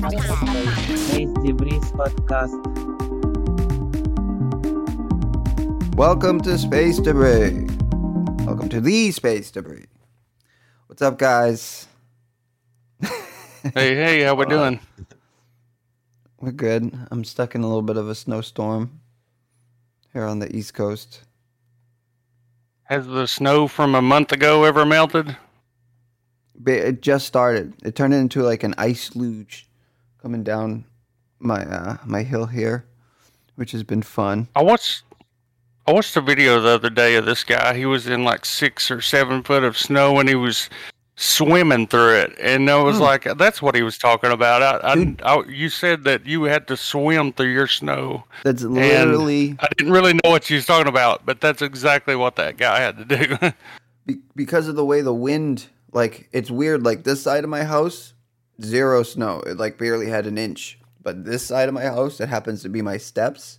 Space Debris Podcast. Welcome to Space Debris. Welcome to the Space Debris. What's up, guys? Hey, hey, how we doing? We're good. I'm stuck in a little bit of a snowstorm here on the East Coast. Has the snow from a month ago ever melted? It just started. It turned into like an ice luge coming down my uh, my hill here, which has been fun. I watched I watched a video the other day of this guy. He was in like six or seven foot of snow and he was swimming through it. And I was Hmm. like, that's what he was talking about. I, I, I, you said that you had to swim through your snow. That's literally I didn't really know what you was talking about, but that's exactly what that guy had to do. because of the way the wind like it's weird like this side of my house zero snow. It like barely had an inch. But this side of my house that happens to be my steps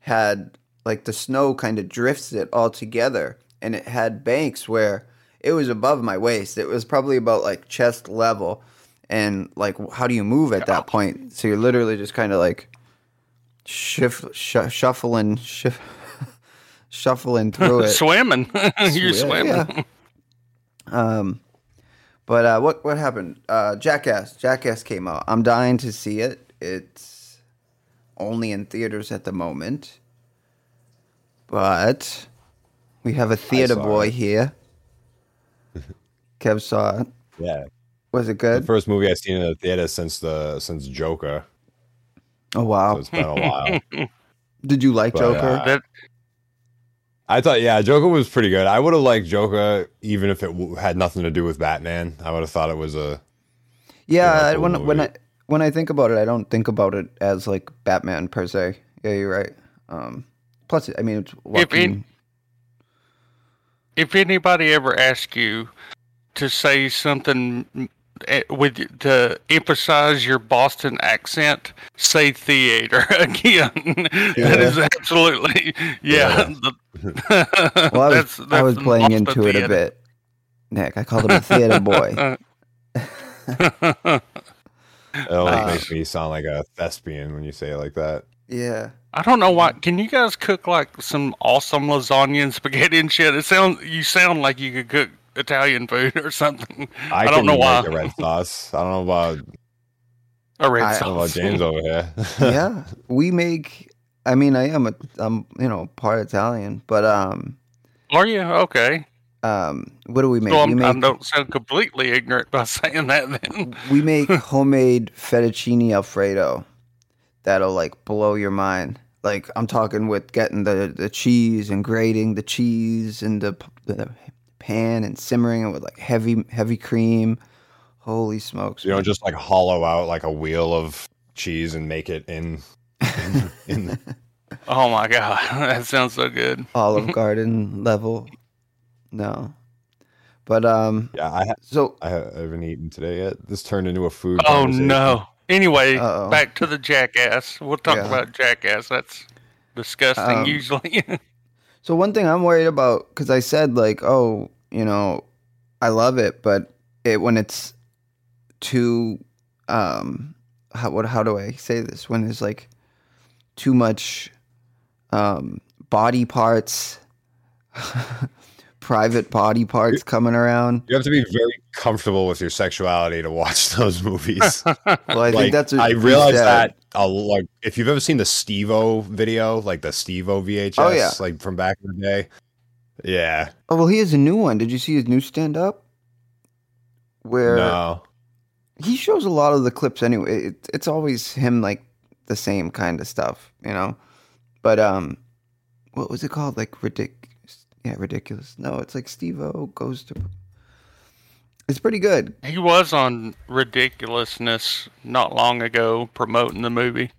had like the snow kind of drifts it all together and it had banks where it was above my waist. It was probably about like chest level. And like how do you move at that point? So you're literally just kind of like shift sh- shuffling shift shuffling through it. Swimming. you Swear, swimming. yeah. Um, but uh, what what happened? Uh, Jackass. Jackass came out. I'm dying to see it. It's only in theaters at the moment, but we have a theater boy it. here. Kev saw it. Yeah, Was it good? the good? first movie I've seen in the theater since the since Joker. Oh So wow! it's been a while. Did you like But, Joker? uh, That I thought, yeah, Joker was pretty good. I would have liked Joker even if it w- had nothing to do with Batman. I would have thought it was a yeah, yeah, I- cool when when I when I think about it, I don't think about it as like Batman per se. Yeah, you're right. Um, plus, I mean, it's If in- if anybody ever asks you to say something with to emphasize your Boston accent, say theater again. That Yeah. is absolutely yeah. the- Well, I was, that's- I was playing Boston into it a bit. Nick, I called him a theater boy. it always Uh, makes me sound like a thespian when you say it like that. Yeah. I don't know why. Can you guys cook like some awesome lasagna and spaghetti and shit? It sounds you sound like you could cook Italian food or something. I, I don't know why. a red sauce. I don't know about, A red I- I don't know about sauce. James over here. Yeah. we make I mean I am a I'm you know part Italian, but um Are you okay? um what do we make? So we I'm, I don't sound completely ignorant by saying that. Then we make homemade fettuccine alfredo that'll like blow your mind. Like I'm talking with getting the the cheese and grating the cheese and the, the pan and simmering it with like heavy heavy cream. Holy smokes! you don't just like hollow out like a wheel of cheese and make it in. in, in oh my god, that sounds so good. Olive Garden level. No, but um, yeah, I, ha- so I ha- I haven't eaten today yet. This turned into a food. Oh no. Anyway, Uh-oh. back to the jackass. We'll talk Yeah. about jackass. That's disgusting. Um, usually, So one thing I'm worried about because I said like, oh, you know, I love it, but it when it's too, um, how what how do I say this? When there's like too much, um, body parts, private body parts coming around. You have to be very comfortable with your sexuality to watch those movies. Well, I like, think that's what I realize that a, like if you've ever seen the Steve-O video, like the Steve-O VHS, Oh, yeah. like from back in the day. Yeah, Oh well, he has a new one. Did you see his new stand up? Where no, he shows a lot of the clips anyway. It, it's always him like the same kind of stuff, you know. But um, what was it called? Like ridiculous? Yeah, ridiculous. No, it's like Steve-O goes to. It's pretty good. he was on ridiculousness not long ago promoting the movie.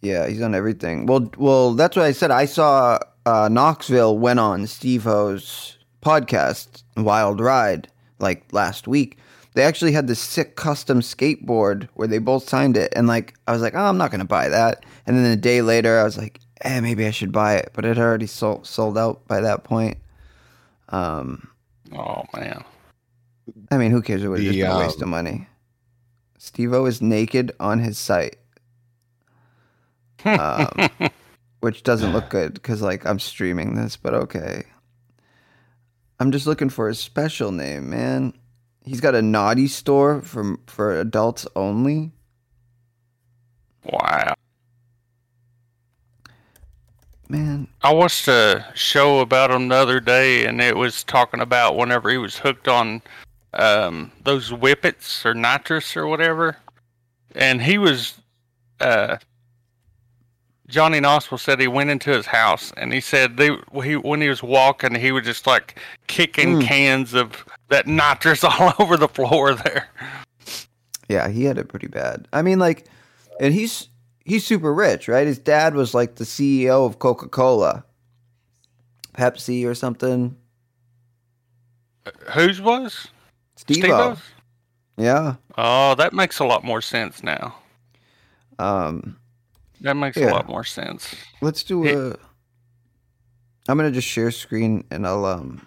Yeah, he's on everything. Well, well, that's what I said. I saw uh, Knoxville went on Steve-O's podcast, Wild Ride, like last week. They actually had this sick custom skateboard where they both signed it, and like I was like, oh, I'm not gonna buy that. And then a day later, I was like, eh, maybe I should buy it, but it already sold sold out by that point. Um, Oh man. I mean, who cares? It was The, just a waste of um, money. Steve-O is naked on his site. Um, which doesn't look good because like I'm streaming this, but okay. I'm just looking for a special name, man. He's got a naughty store for for adults only. Wow. Man, I watched a show about him the other day, and it was talking about whenever he was hooked on um, those whippets or nitrous or whatever, and he was. Uh, Johnny Knoxville said he went into his house and he said they he when he was walking he was just like kicking Mm. cans of that nitrous all over the floor there. yeah, he had it pretty bad. I mean, like, and he's he's super rich, right? His dad was like the CEO of Coca Cola, Pepsi, or something. Whose was? Steve-O. Yeah. Oh, that makes a lot more sense now. Um, That makes Yeah. a lot more sense. let's do Hey. a. I'm gonna just share screen and I'll um.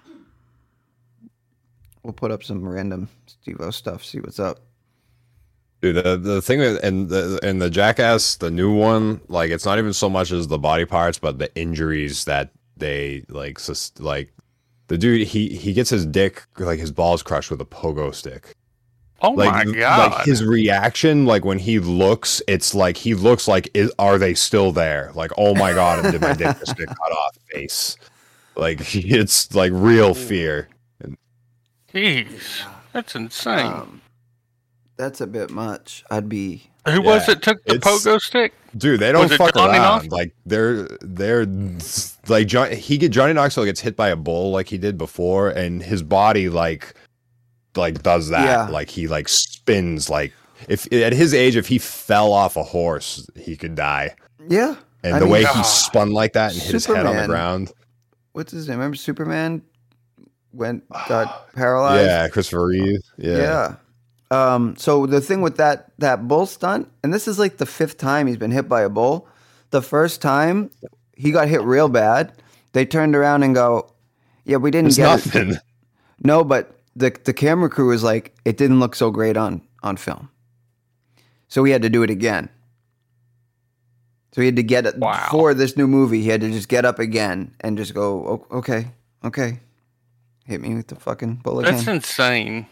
We'll put up some random Steve-O stuff. See what's up. Dude, the the thing with and the and the Jackass, the new one, like it's not even so much as the body parts, but the injuries that they like, sus- like the dude he he gets his dick like his balls crushed with a pogo stick. Oh Like, my god! like his reaction, like when he looks, it's like he looks like, is, are they still there? Like, oh my god, and did my dick just get cut off? Face, like it's like real fear. Jeez, that's insane. Um, that's a bit much. I'd be. Who was it took the it's- pogo stick? Dude, they don't Was fuck Johnny around. Knoxville? Like they're they're like John. He get Johnny Knoxville gets hit by a bull like he did before, and his body like like does that. Yeah. Like he like spins. Like if at his age, if he fell off a horse, he could die. Yeah. And I the mean- way he ah. spun like that and hit his head on the ground. What's his name? Remember Superman? Went got paralyzed. Yeah, Christopher Reeve. Yeah. Yeah. Um, so the thing with that that bull stunt, and this is like the fifth time he's been hit by a bull. The first time he got hit real bad, they turned around and go, "Yeah, we didn't It's get it." nothing. No, but the the camera crew was like, "It didn't look so great on on film," so we had to do it again. So he had to get it Wow. for this new movie. He had to just get up again and just go, "O- "Okay, okay." Hit me with the fucking bullet. That's can. insane.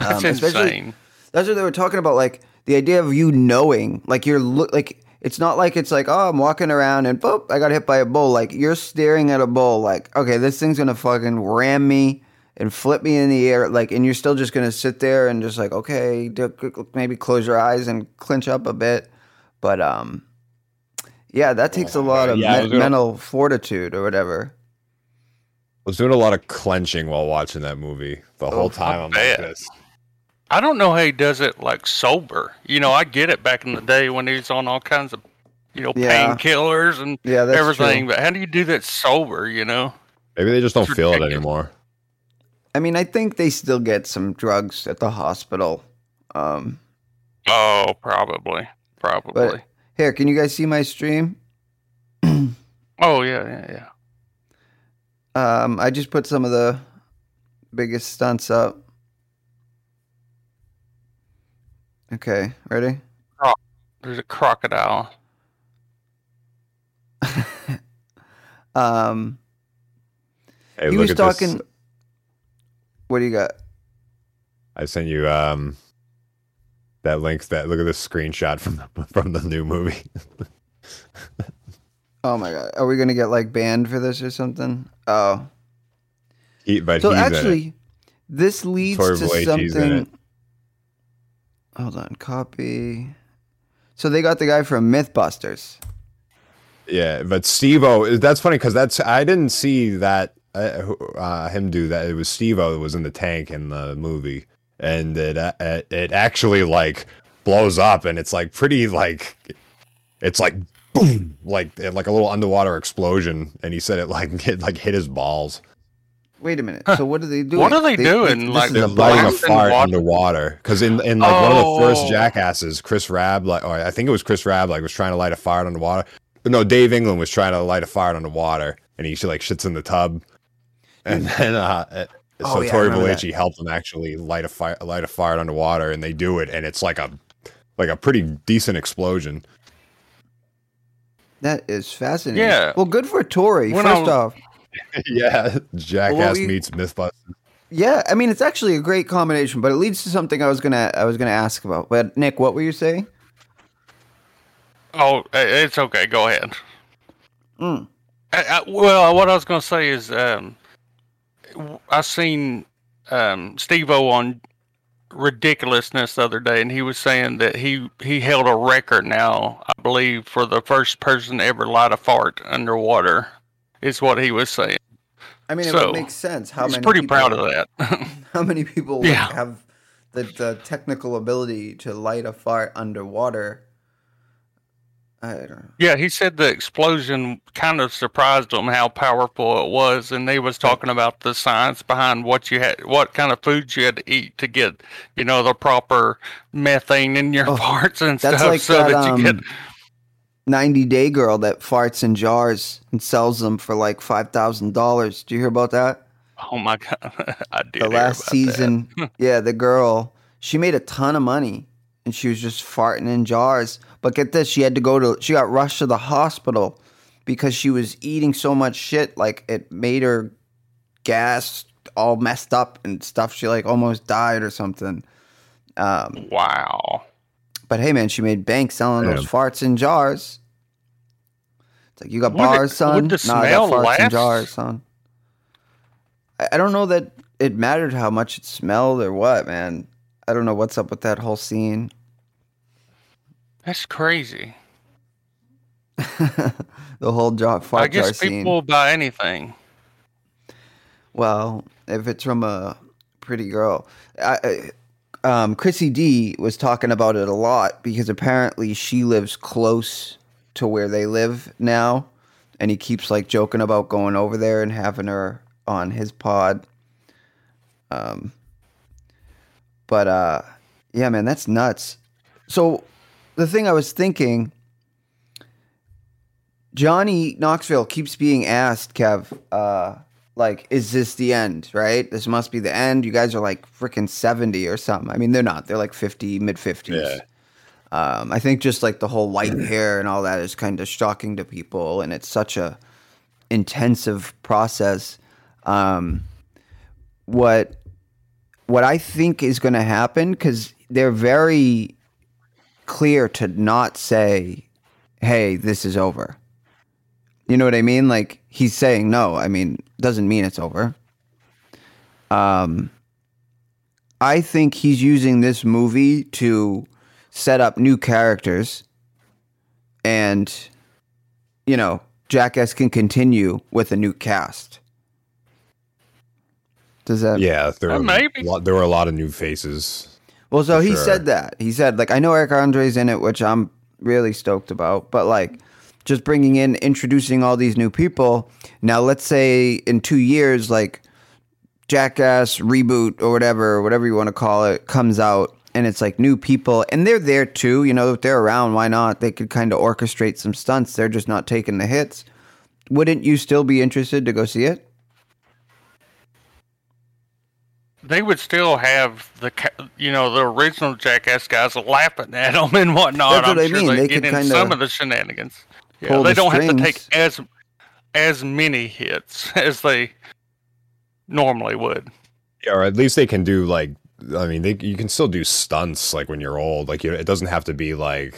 That's Um, especially- insane. That's what they were talking about, like the idea of you knowing, like you're look, like it's not like it's like oh I'm walking around and boop I got hit by a bull. Like you're staring at a bull, like okay this thing's gonna fucking ram me and flip me in the air, like and you're still just gonna sit there and just like okay do- maybe close your eyes and clinch up a bit, but um yeah that takes a lot of Yeah, me- was gonna- mental fortitude or whatever. I was doing a lot of clenching while watching that movie the whole time. I'm like this. I don't know how he does it like sober. You know, I get it back in the day when he was on all kinds of, you know, Yeah. painkillers and Yeah, everything. True. But how do you do that sober? You know? Maybe they just don't It's feel it anymore. I mean I think they still get some drugs at the hospital. Um, Oh, probably, probably. But- here, can you guys see my stream? oh yeah, yeah, yeah. Um, I just put some of the biggest stunts up. Okay, ready? There's a crocodile. Um, Hey, he look was at this. talking. What do you got? I sent you um that link. That look at this screenshot from the, from the new movie. Oh my god, are we gonna get like banned for this or something? Oh, He, but so he's in it. actually, this leads Torv to Waitie's in it. something. Hold on, copy. So they got the guy from MythBusters. Yeah, but Steve O. That's funny because that's I didn't see that uh, uh, him do that. It was Steve O that was in the tank in the movie, and it uh, it, it actually like blows up, and it's like pretty like it's like boom, like like a little underwater explosion, and he said it like hit like hit his balls. Wait a minute. So what are they doing? What are they doing? this Like, They're lighting a blast? blast in fart water? underwater because in in like one of the first Oh. jackasses, Chris Raab like or I think it was Chris Raab like was trying to light a fire underwater. No, Dave England was trying to light a fire underwater, and he like shits in the tub, and then uh, Oh, so yeah, Tory remember helped them actually light a fire, light a fire underwater, and they do it, and it's like a like a pretty decent explosion. That is fascinating. Yeah. Well, good for Tory. When First I- off, yeah, Jackass we- meets MythBusters. yeah. I mean, it's actually a great combination, but it leads to something I was gonna I was gonna ask about. But Nick, what were you saying? Oh, it's okay. Go ahead. Mm. I, I, well, what I was going to say is, um, w- I seen um, Steve-O on ridiculousness the other day, and he was saying that he he held a record now, I believe, for the first person to ever light a fart underwater. Is what he was saying. I mean, it So, would make sense. How He's many? pretty people- proud of that. How many people like, Yeah. have the, the technical ability to light a fire underwater? I don't know. Yeah, he said the explosion kind of surprised him how powerful it was, and they was talking about the science behind what you had, what kind of foods you had to eat to get, you know, the proper methane in your Oh, farts and stuff, like so that, that, you get. Um, um, 90 day girl that farts in jars and sells them for like $5,000. Do you hear about that? Oh my god, I did. the last season, yeah, the girl, she made a ton of money and she was just farting in jars. But get this, she had to go to, she got rushed to the hospital because she was eating so much shit. Like it made her gas all messed up and stuff. She like almost died or something. Um, Wow. But hey, man, she made bank selling those farts in jars. It's like you got Would it- bars, son. would the Nah, I got farts in jars, son. I, I don't know that it mattered how much it smelled or what, man. I don't know what's up with that whole scene. That's crazy. the whole jar, fart I guess jar scene. people will buy anything. Well, if it's from a pretty girl, I, I, um, Chrissy D was talking about it a lot because apparently she lives close to where they live now, and he keeps like joking about going over there and having her on his pod. Um, but uh, yeah, man, that's nuts. So the thing I was thinking. Johnny Knoxville keeps being asked, Kev, uh, like, is this the end, right? This must be the end. You guys are like freaking 70 or something. I mean, they're not. They're like 50, mid 50s. Yeah. Um, I think just like the whole white hair and all that is kind of shocking to people. And it's such a intensive process. Um, what, what I think is going to happen, because they're very clear to not say, hey, this is over. You know what I mean? Like he's saying no. I mean, doesn't mean it's over. Um, I think he's using this movie to set up new characters, and you know, Jackass can continue with a new cast. Does that? Yeah, there Uh, were maybe. a lot, there were a lot of new faces. Well, so he sure. said that. He said, like, I know Eric Andre's in it, which I'm really stoked about, but like, just bringing in, introducing all these new people. Now, let's say in two years, like, Jackass reboot or whatever, whatever you want to call it, comes out, and it's like new people, and they're there too. You know, if they're around, why not? They could kind of orchestrate some stunts. They're just not taking the hits. Wouldn't you still be interested to go see it? They would still have the, you know, the original Jackass guys laughing at them and whatnot. That's what I'm I sure mean. They, They get could in kinda some of the shenanigans. Yeah, pull they the don't have to take as as many hits as they normally would. Yeah, or at least they can do like I mean, they you can still do stunts like when you're old. Like you it doesn't have to be like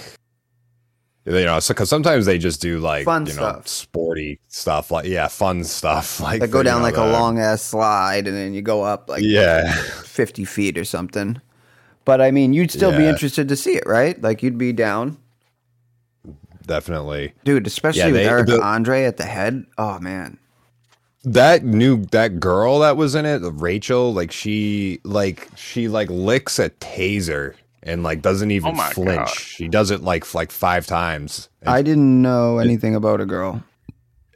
you know, because sometimes they just do like Fun you know sporty stuff, like yeah, fun stuff, like Like go the, you down know, like a long ass slide, and then you go up like yeah, 50 feet or something. But I mean, you'd still be interested to see it, right? Like you'd be down. Definitely. Dude, especially Yeah, with they- Eric the- Andre at the head. Oh, man. That new that girl that was in it, Rachel, like she like she like licks a taser and like doesn't even Oh flinch. God. She does it like like five times. And I didn't know anything about a girl.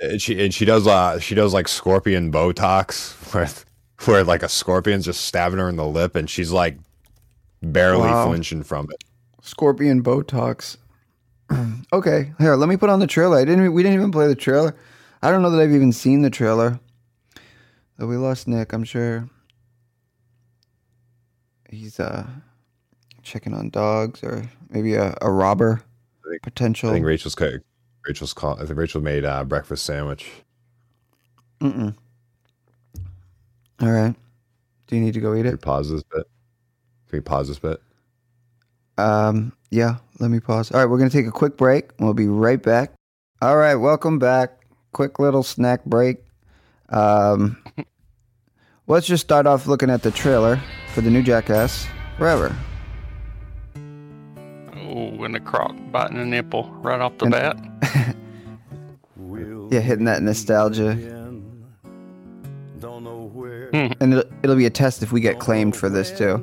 and she and she does uh she does like scorpion botox where where like a scorpion's just stabbing her in the lip and she's like barely Wow. flinching from it. Scorpion Botox. okay, here, let me put on the trailer. I didn't. We didn't even play the trailer. I don't know that I've even seen the trailer. Oh, we lost Nick. I'm sure. he's uh checking on dogs or maybe a, a robber I think- potential. I think Rachel's cook. Rachel's call. I think Rachel made a breakfast sandwich. Mm-mm. All right. Do you need to go eat it? Can we pause this bit? Can we pause this bit? Um, yeah, let me pause. All right, we're going to take a quick break. We'll be right back. All right, welcome back. Quick little snack break. Um, let's just start off looking at the trailer for the new Jackass Forever. Oh, and the croc biting a nipple right off the And- bat. Yeah, hitting that nostalgia. Don't know where, And it'll, it'll be a test if we get claimed for this too.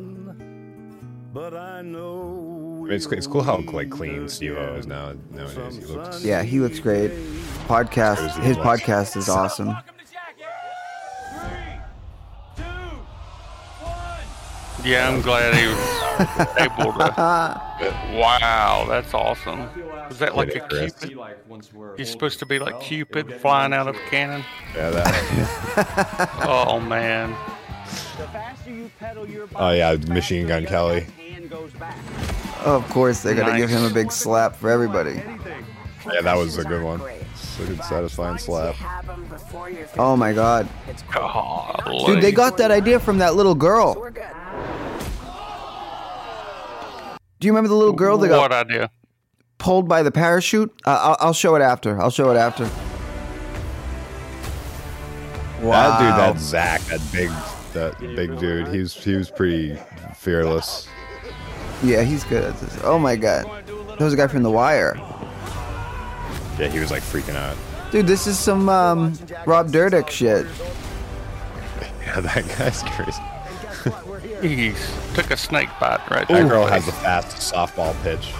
It's, it's cool how like clean Steve is now nowadays. He looks. Yeah, he looks great. Podcast, his podcast is awesome. Yeah, I'm glad he was able to. Wow, that's awesome. Is that like a Chris. Cupid? He's supposed to be like Cupid flying out of a cannon. Yeah, that. Oh man. oh yeah, Machine Gun Kelly. Of course, they're gonna give him a big slap for everybody. Yeah, that was a good one. It's a good satisfying slap. Oh my god, Golly. dude, they got that idea from that little girl. Do you remember the little girl that got What idea? pulled by the parachute? Uh, I'll, I'll show it after. I'll show it after. That dude, that Zach, that big, that big dude. He's he was pretty fearless. Yeah, he's good at this. Oh my god, that was a guy from The Wire. Yeah, he was like freaking out. Dude, this is some um, Rob Dyrdek shit. Yeah, that guy's crazy. He's took a snake bite right there. That girl has a fast softball pitch.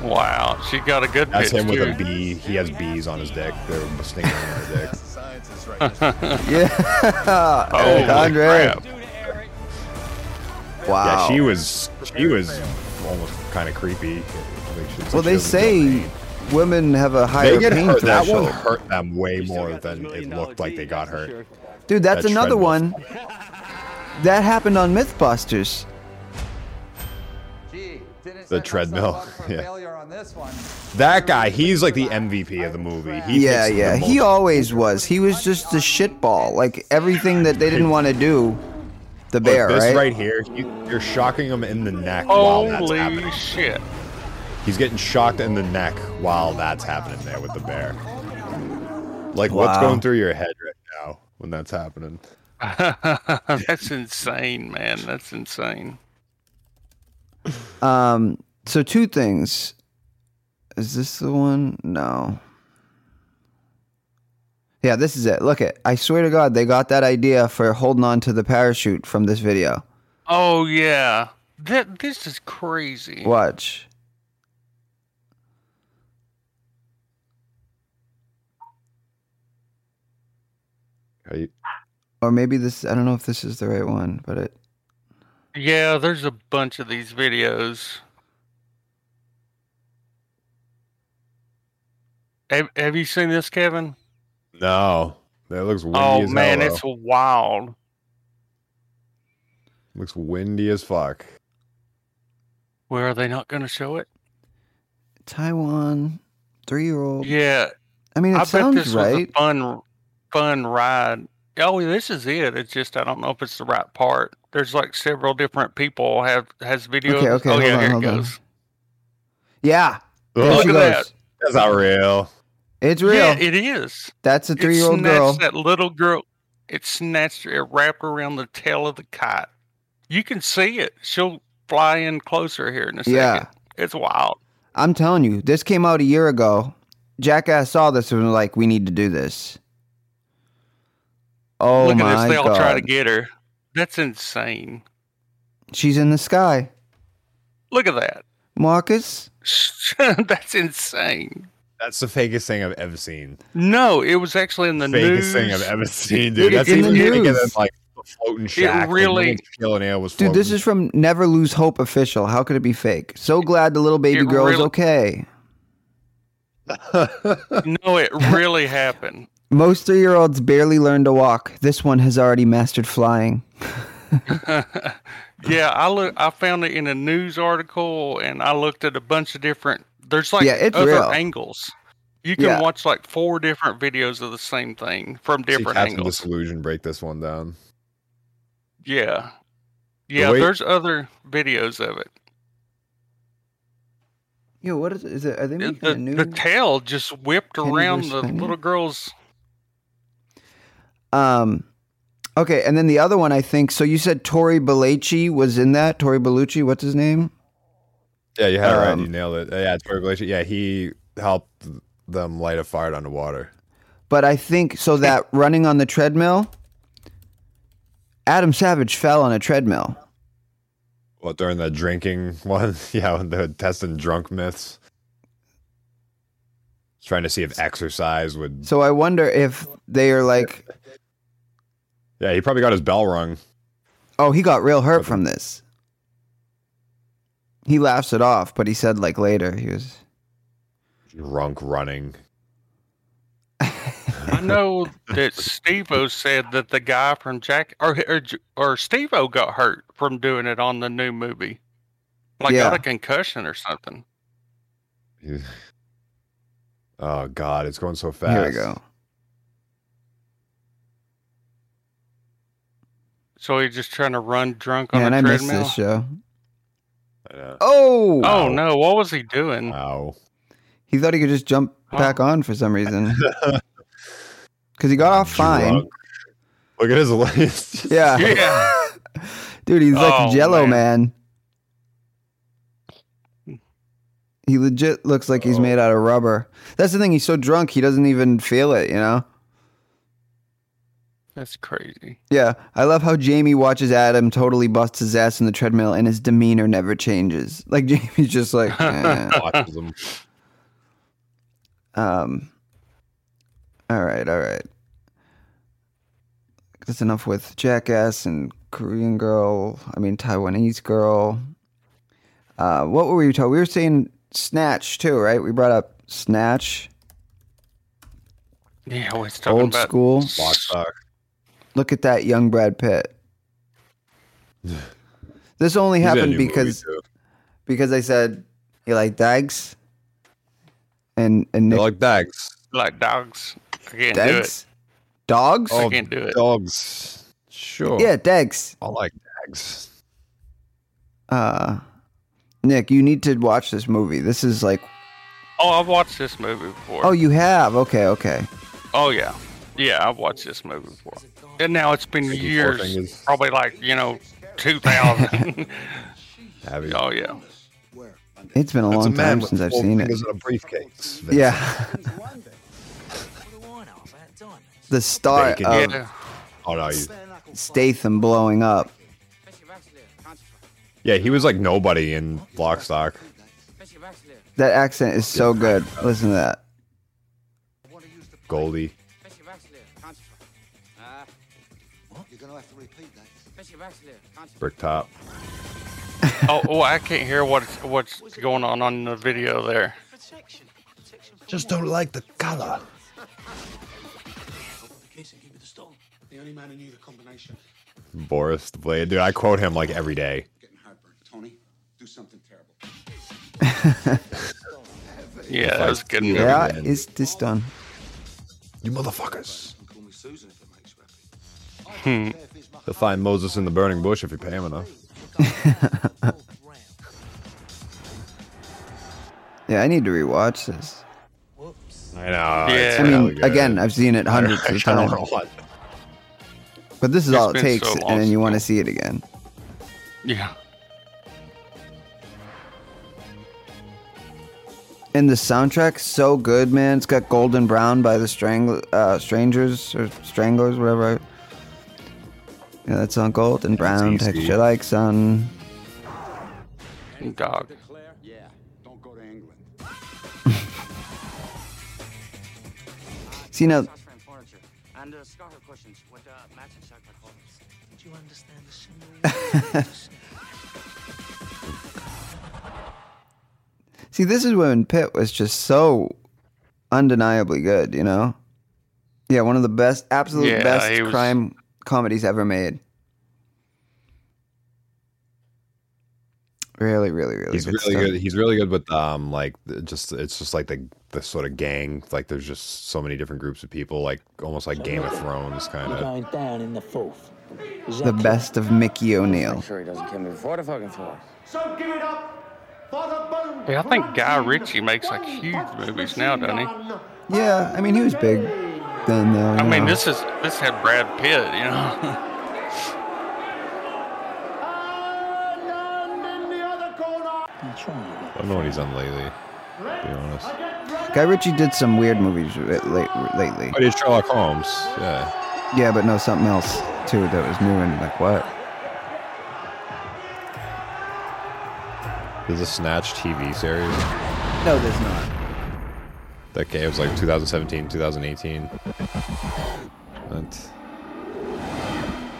Wow, she got a good That's pitch That's him with a bee. He has bees on his dick. They're stinging on her dick. Yeah, Oh Eric Andre. crap! Wow. Yeah, she was she was almost kind of creepy. Like, Well, they doesn't say women have a higher they get pain hurt. That threshold. one hurt them way more than it looked like they got hurt. Dude, that's that another one. That happened on MythBusters. The treadmill. Yeah. That guy, he's like the MVP of the movie. He Yeah, yeah. He always was. He was just a shitball. Like everything that they didn't want to do, the Look, bear, this right? right, here, you, you're shocking him in the neck while that's Holy happening. shit! He's getting shocked in the neck while that's happening there with the bear. Like, what's going through your head right now when that's happening? That's insane, man. That's insane. Um, so two things. Is this the one? No. Yeah, this is it. Look it. I swear to God, they got that idea for holding on to the parachute from this video. Oh yeah, that this is crazy. Watch. Are you- Or maybe this. I don't know if this is the right one, but it. Yeah, there's a bunch of these videos. Have, have you seen this, Kevin? No, that looks windy Oh as man, hell, it's though. wild. looks windy as fuck. Where are they not going to show it? Taiwan, three year old. Yeah, I mean, it I bet this right. was a fun, fun ride. Oh, this is it. It's just I don't know if it's the right part. There's like several different people have has videos. Okay, okay, oh hold yeah, on, here hold it on. Yeah, there Ugh, Look at goes. that. That's not real. It's real. Yeah, it is. That's a three year old girl. snatched That little girl. It snatched her. It wrapped around the tail of the kite. You can see it. She'll fly in closer here in a second. Yeah. It's wild. I'm telling you, this came out a year ago. Jackass saw this and was like, "We need to do this." Oh Look my at this. They all god! try to get her. That's insane. She's in the sky, Look at that. Marcus. That's insane. That's the fakest thing I've ever seen. No, it was actually in the fakest news. thing I've ever seen, dude. It's That's in even the getting in like a floating shack. It really- Like, no one's killing it was Dude, this is from Never Lose Hope official. How could it be fake? So glad the little baby It girl is okay. no, it really happened. Most three year olds barely learn to walk. This one has already mastered flying. yeah, I look. I found it in a news article, and I looked at a bunch of different. There's like Yeah, it's other real. angles. You can Yeah. watch like four different videos of the same thing from See different Captain angles. Disillusion break this one down. Yeah, yeah. way- there's other videos of it. Yo, what is it? Is it? Are they The, making a new? the tail just whipped around the Penny? little girl's. Um, okay, and then the other one, I think. So you said Tory Belleci was in that. Tori Bellucci, what's his name? Yeah, you had it right. Um, You nailed it. Yeah, it's Glacier. Yeah, he helped them light a fire underwater. But I think so that running on the treadmill. Adam Savage fell on a treadmill. Well, during the drinking one, yeah, when they're testing drunk myths. Trying to see if exercise would. So I wonder if they are like, Yeah, he probably got his bell rung. oh, he got real hurt from this. He laughs it off, but he said like later he was. Drunk running. I know that Steve-O said that the guy from Jack or or, or Steve-O got hurt from doing it on the new movie, like Yeah. got a concussion or something. Oh God, it's going so fast. Here we go. So he's just trying to run drunk on Man, a I missed treadmill. this show. I. Oh, Oh no! What was he doing? Wow. he thought he could just jump back on for some reason. Because he got off fine. Drunk. Look at his list. Yeah. Yeah. Dude, he's like Oh, Jello man. man. He legit looks like he's oh. made out of rubber. That's the thing. He's so drunk, he doesn't even feel it. You know. That's crazy. Yeah, I love how Jamie watches Adam totally bust his ass in the treadmill, and his demeanor never changes. Like Jamie's just like, eh. Watches him. um. All right, all right. That's enough with Jackass and Korean Girl. I mean Taiwanese Girl. Uh, what were we talking? We were saying Snatch too, right? We brought up Snatch, Yeah, we're talking old about school. Lock stock. Look at that young Brad Pitt. This only He's happened because because I said you like Dags, and and Nick like dags. like dogs. I can't do it. Dags, dogs. I can't do it. Dogs. Sure. Yeah, Dags. I like dags. Uh, Nick, you need to watch this movie. This is like, Oh, I've watched this movie before. oh, you have. Okay, okay. Oh yeah, yeah, I've watched this movie before, and now it's been years, fingers. probably like you know, two thousand. Have you? oh yeah, It's been a That's long a time since I've seen it. fingers a briefcase. Vince. Yeah, the start Bacon. of yeah. Oh no. You, Statham blowing up. yeah, he was like nobody in Blockstock. That accent is so good. Listen to that. Goldie. Brick top. Oh, oh, I can't hear what's what's going on on the video there. Just don't like the color. The only man who knew the combination. Boris the Blade. Dude, I quote him like every day. Getting heartburn. Tony, do something terrible. Yeah, that was a good. movie. Yeah, man. is this done? You motherfuckers. And call me Susan if it makes you happy. You'll find Moses in the burning bush if you pay him enough. Yeah, I need to rewatch this. I know. Yeah. it's I mean, good. again, I've seen it hundreds of times, but this is It's all it takes, so and then you want to see it again. Yeah, And the soundtrack's so good, man. It's got Golden Brown by the Strang- uh, Strangers or Stranglers, whatever. Yeah, that's on Golden Brown. easy. Texture like sun. dog. Yeah. Don't go to England. See now, and uh, scarf cushions with uh, matching chocolate colors. Do you understand the symbol? see, this is when Pitt was just so undeniably good. You know? Yeah, one of the best, absolute Yeah, best he was- crime Comedies ever made. Really, really, really. He's good really stuff. good. He's really good with um, like just it's just like the the sort of gang. Like there's just so many different groups of people, like almost like Game of Thrones kind of. Going down in the fourth. The best of Mickey O'Neill. I'm sure he doesn't kill me before the fucking floor. So give it up. Yeah, I think Guy Ritchie makes like huge movies now, doesn't he? Yeah, I mean he was big then though. I mean, know. this is this had Brad Pitt, you know. I don't know what he's done lately. To be honest. Guy Ritchie did some weird movies late, lately. Oh, he did Sherlock Holmes. Yeah. Yeah, but no, something else too that was new and like what? There's a Snatch TV series. No, there's not. That game was like 2017, 2018. That-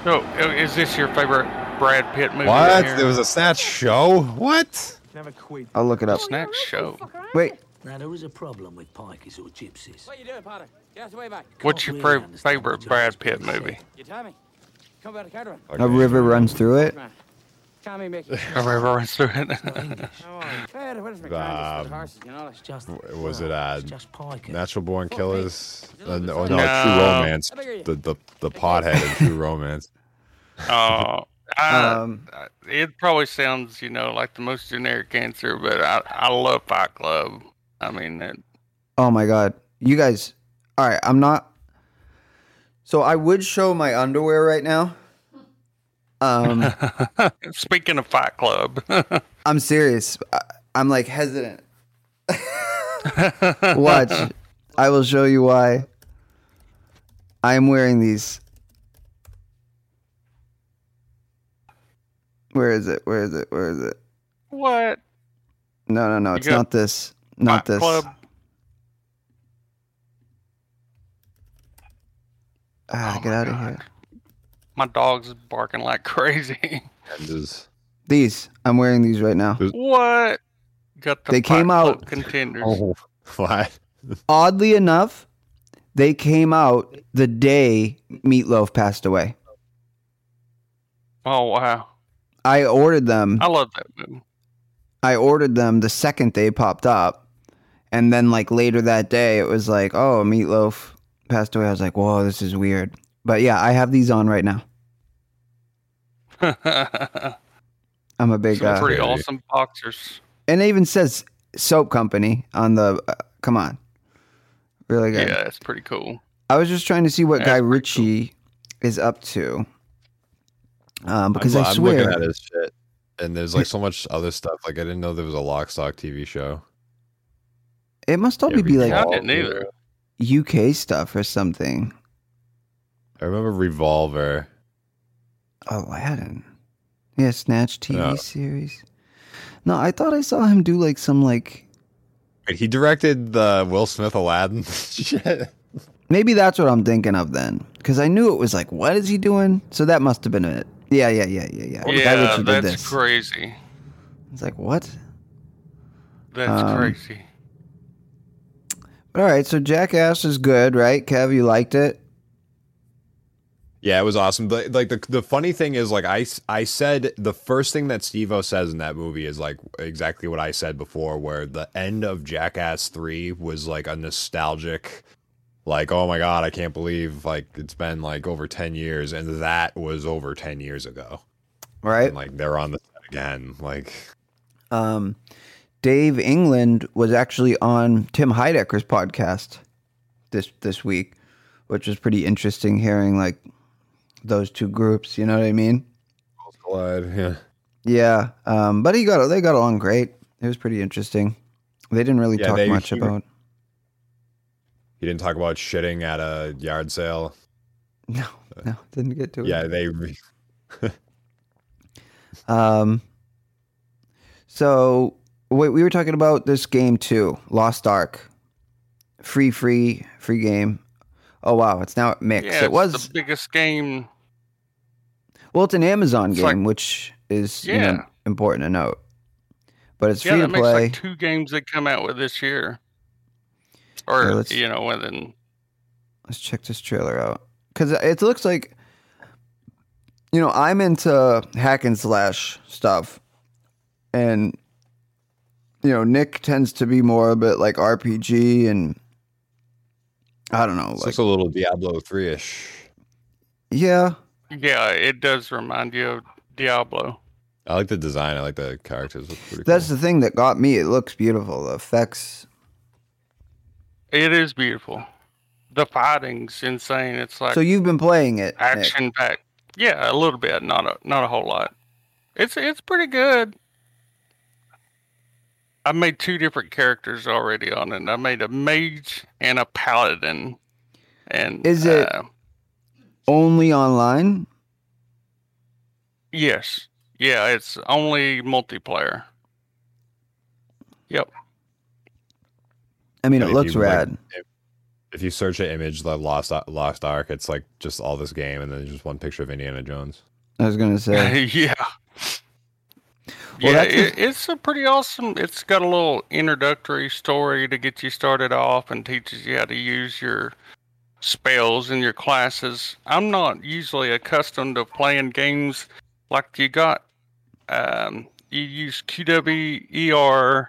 So, is this your favorite Brad Pitt movie? What? There was a Snatch show? What? I'll look it up. Snatch show. Wait, Now, there is a problem with pikers or gypsies. What you doing, Potter? Get out the way back. What's your really favorite Brad Pitt movie? You tell me. Come about the caravan. a river runs through it. Man. Tell me, Mickey. I remember I through it. Come on. Well, what is my Um, kind? Just for the horses, you know. Like, Just, was it, uh, it's just pikers. Natural Born Killers? Uh, no, no, No. True Romance. How big are you? The the the pothead in True Romance. Oh, I, Um, it probably sounds, you know, like the most generic answer, but I, I love Fight Club. I mean, it, Oh my god. You guys All right, I'm not So I would show my underwear right now. Um speaking of Fight Club, I'm serious. I, I'm like hesitant. Watch. I will show you why. I am wearing these. Where is it? Where is it? Where is it? what? No, no, no. You It's got not this. Not Fight this. Club? Ah, Oh get my out of God. here. My dog's barking like crazy. Is These. I'm wearing these right now. what? Got the They came out- contenders. oh what? Oddly enough, they came out the day Meatloaf passed away. Oh wow, I ordered them. I love that movie. I ordered them the second they popped up, and then like later that day, it was like, oh, Meatloaf passed away. I was like, whoa, this is weird. But yeah, I have these on right now. I'm a big, Some uh, pretty Okay. awesome boxers. and it even says soap company on the. Uh, come on, really good. Yeah, it's pretty cool. I was just trying to see what That's Guy pretty Ritchie is up to, um, because I'm, I I'm swear looking at his shit, and there's like so much other stuff. Like I didn't know there was a Lock Stock TV show. it must only be like I Revolver. didn't either. UK stuff or something. I remember Revolver. Aladdin. Yeah, Snatch TV Yeah. series. No, I thought I saw him do like some like Wait, he directed the Will Smith Aladdin shit. maybe that's what I'm thinking of then. Because I knew it was like, what is he doing? So that must have been it. Yeah, yeah, yeah, yeah, yeah. Guy Yeah, Ritchie did that's this. crazy. It's like what? That's Um, crazy. All right, so Jackass is good, right? Kev, you liked it? Yeah, it was awesome. But like the the funny thing is, like I I said, the first thing that Steve-O says in that movie is like exactly what I said before, where the end of Jackass Three was like a nostalgic, like oh my god, I can't believe like it's been like over ten years, and that was over ten years ago, Right. and like they're on the set again, like Um, Dave England was actually on Tim Heidecker's podcast this this week, which was pretty interesting hearing like those two groups. You know what I mean? collide. Yeah, Yeah. Um, but he got they got along great. It was pretty interesting. They didn't really Yeah, talk they- much he- about. he didn't talk about shitting at a yard sale. No, no, didn't get to it. Yeah, they. Re- Um. So wait, we were talking about this game too, Lost Ark. Free, free, free game. Oh wow, it's now at Mix. Yeah, it was the biggest game. Well, it's an Amazon It's game, like- which is you know, important to note. But it's Yeah, free that to makes play. like two games that come out with this year. Or Yeah, let's- you know, within Let's check this trailer out because it looks like you know I'm into hack and slash stuff, and you know Nick tends to be more of a bit like RPG and I don't know, It's like looks a little Diablo three ish. yeah, Yeah, it does remind you of Diablo. I like the design. I like the characters. Look pretty that's cool. the thing that got me. It looks beautiful. The effects. It is beautiful. The fighting's insane. It's like So you've been playing it, Nick. action packed. Yeah, a little bit, not a not a whole lot. It's it's pretty good. I made two different characters already on it. I made a mage and a paladin. And Is it- uh, only online. yes. Yeah, it's only multiplayer. Yep. I mean, And it if looks you, like, rad. if, if you search an image, the Lost Lost Ark, it's like just all this game, and then just one picture of Indiana Jones. I was gonna say. yeah. Well, yeah, that's it, it's a pretty awesome. It's got a little introductory story to get you started off and teaches you how to use your spells in your classes. I'm not usually accustomed to playing games like you got. Um, you use QWER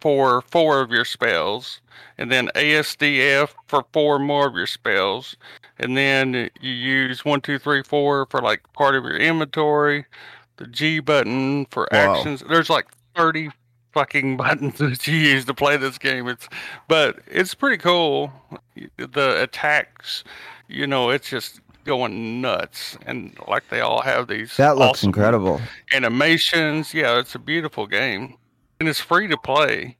for four of your spells, and then ASDF for four more of your spells, and then you use one, two, three, four for like part of your inventory. The G button for Wow. actions. There's like 30 fucking buttons that you use to play this game. It's but it's pretty cool. The attacks, you know, it's just going nuts and like they all have these That looks awesome incredible. animations. Yeah, it's a beautiful game. And it's free to play.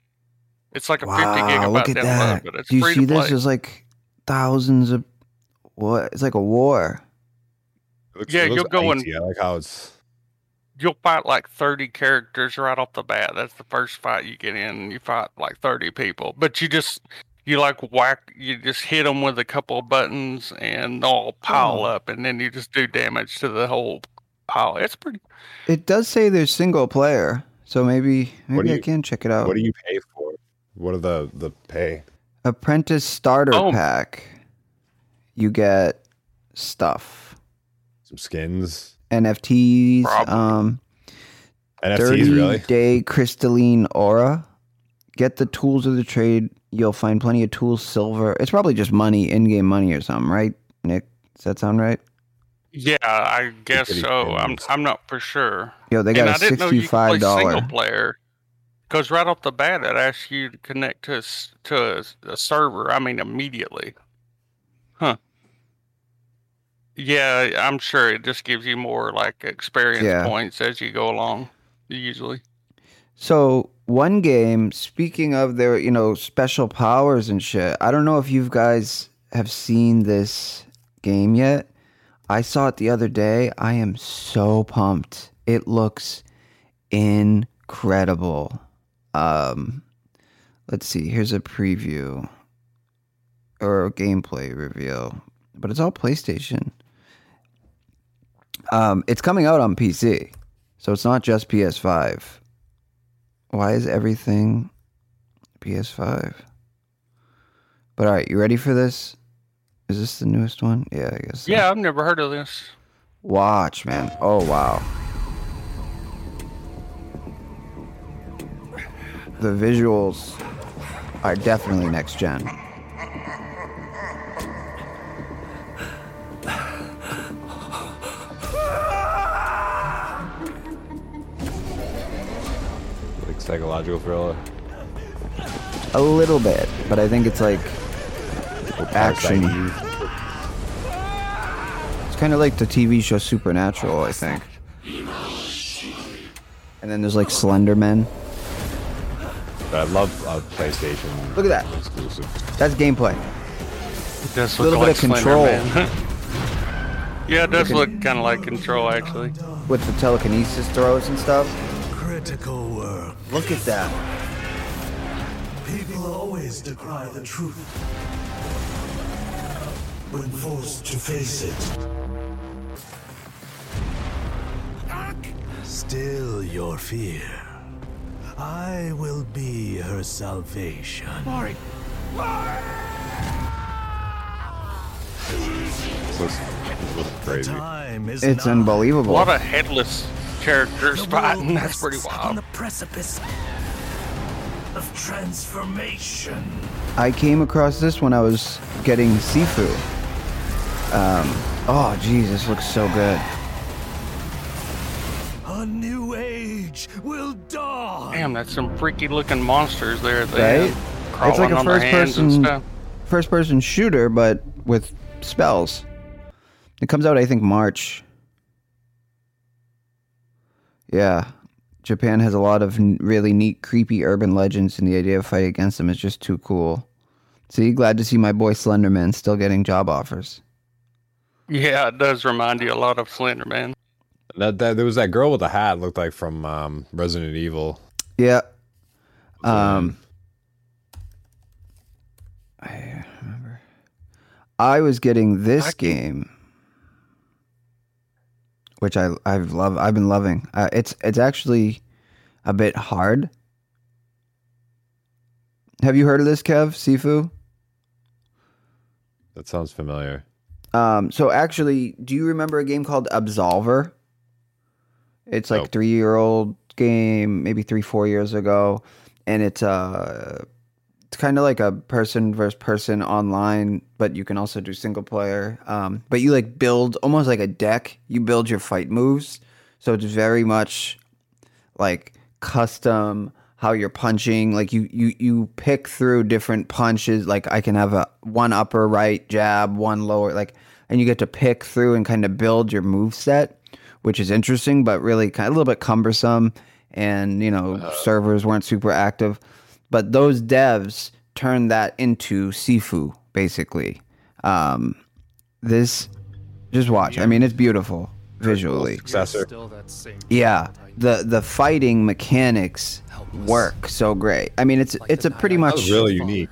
It's like a 50 Wow, gigabyte look at download, that. but it's Do you free see to this? play. There's like thousands of what? It's like a war. It looks, Yeah, you'll go and- icy. I like how it's. You'll fight like 30 characters right off the bat. That's the first fight you get in. You fight like 30 people, but you just you like whack. You just hit them with a couple of buttons, and they'll all pile Oh. up, and then you just do damage to the whole pile. It's pretty. It does say there's single player, so maybe What do maybe I can check it out. What do you pay for? What are the the pay? Apprentice starter Oh. pack. You get stuff, Some skins, NFTs, Probably. um, NFTs, 30 really? day crystalline aura. Get the tools of the trade. You'll find plenty of tools, silver. It's probably just money, in-game money or something, right, Nick? Does that sound right? Yeah, I guess so. I'm. I'm not for sure. Yo, they got I a didn't know you could play sixty-five dollar. single player. Because right off the bat, it asks you to connect to a, s- to a, a server. I mean, immediately. Huh. Yeah, I'm sure it just gives you more like experience Yeah. points as you go along. Usually. So one game, speaking of their, you know, special powers and shit, I don't know if you guys have seen this game yet. I saw it the other day. I am so pumped. It looks incredible. Um let's see, here's a preview or a gameplay reveal. But it's all PlayStation. Um it's coming out on PC. So it's not just PS5. Why is everything PS5? But all right, you ready for this? Is this the newest one? Yeah, I guess. so. Yeah, I've never heard of this. Watch, man. Oh wow. The visuals are definitely next gen. Like thriller. A little bit, but I think it's like action. It's kind of like the TV show Supernatural, I think. And then there's like Slender Man. But I love uh, PlayStation. Look at that. Exclusive. That's gameplay. It does A look little like bit of control. Yeah, it does look kind of like Control, actually. With the telekinesis throws and stuff. Critical work. Look at that. People always decry the truth. When forced to face it. Still your fear. I will be her salvation. This looks, this looks The time is It's now. Unbelievable. lot of headless characters The fighting. world That's pretty rests On the precipice of transformation. I came across this when I was getting Sifu. Um, oh, jeez, this looks so good. A new age will dawn. Damn, that's some freaky looking monsters there. At Right? It's like a first person, first person shooter, but with spells. It comes out, I think, March. Yeah. Japan has a lot of really neat, creepy urban legends, and the idea of fighting against them is just too cool. See, glad to see my boy Slenderman still getting job offers. Yeah, it does remind you a lot of Slender Man. That, that there was that girl with the hat looked like from um, Resident Evil. Yeah. Um. I remember. I was getting this game, which I I've love I've been loving. Uh, it's it's actually a bit hard. Have you heard of this, Kev Sifu? That sounds familiar. Um, so actually, do you remember a game called Absolver? It's like three year old game, maybe three, four years ago. And it's uh kind of like a person versus person online, but you can also do single player. Um, but you like build almost like a deck. You build your fight moves. So it's very much like custom how you're punching like you you you pick through different punches like i can have a one upper right jab one lower like and you get to pick through and kind of build your move set which is interesting but really kind of a little bit cumbersome and you know servers weren't super active but those devs turned that into sifu basically um this just watch i mean it's beautiful visually Successor. yeah, the the fighting mechanics work so great. I mean, it's it's a pretty much really unique.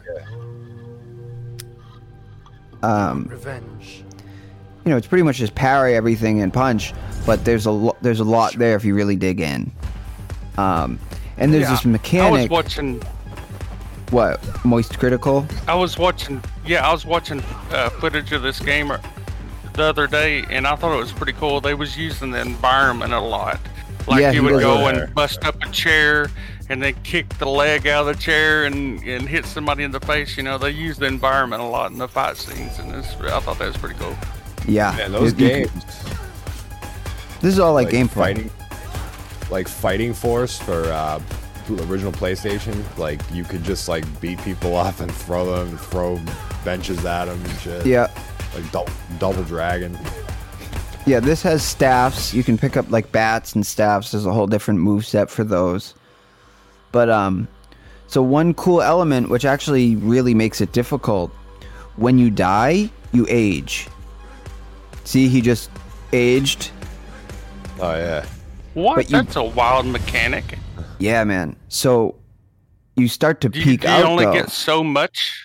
um, Revenge. you know, it's pretty much just parry everything and punch, but there's a lo- there's a lot there if you really dig in. Um, and there's Yeah, this I was mechanic. watching. What moist critical? I was watching. Yeah, I was watching uh, footage of this game uh, the other day, and I thought it was pretty cool. They was using the environment a lot. Like Yeah, you would go that. and bust up a chair, and then kick the leg out of the chair and, and hit somebody in the face. You know, they use the environment a lot in the fight scenes, and this, I thought that was pretty cool. Yeah, Man, those You- you can- games. This is all like, like gameplay. fighting, like fighting force for uh, the original PlayStation. Like you could just like beat people up and throw them, and throw benches at them and shit. Yeah, like double, double dragon. yeah. This has staffs. You can pick up like bats and staffs. There's a whole different move set for those. But um, so one cool element, which actually really makes it difficult, when you die, you age. See, he just aged. Oh yeah. What? But you- That's a wild mechanic. Yeah, man. So you start to Do you, peak do you only though. get so much?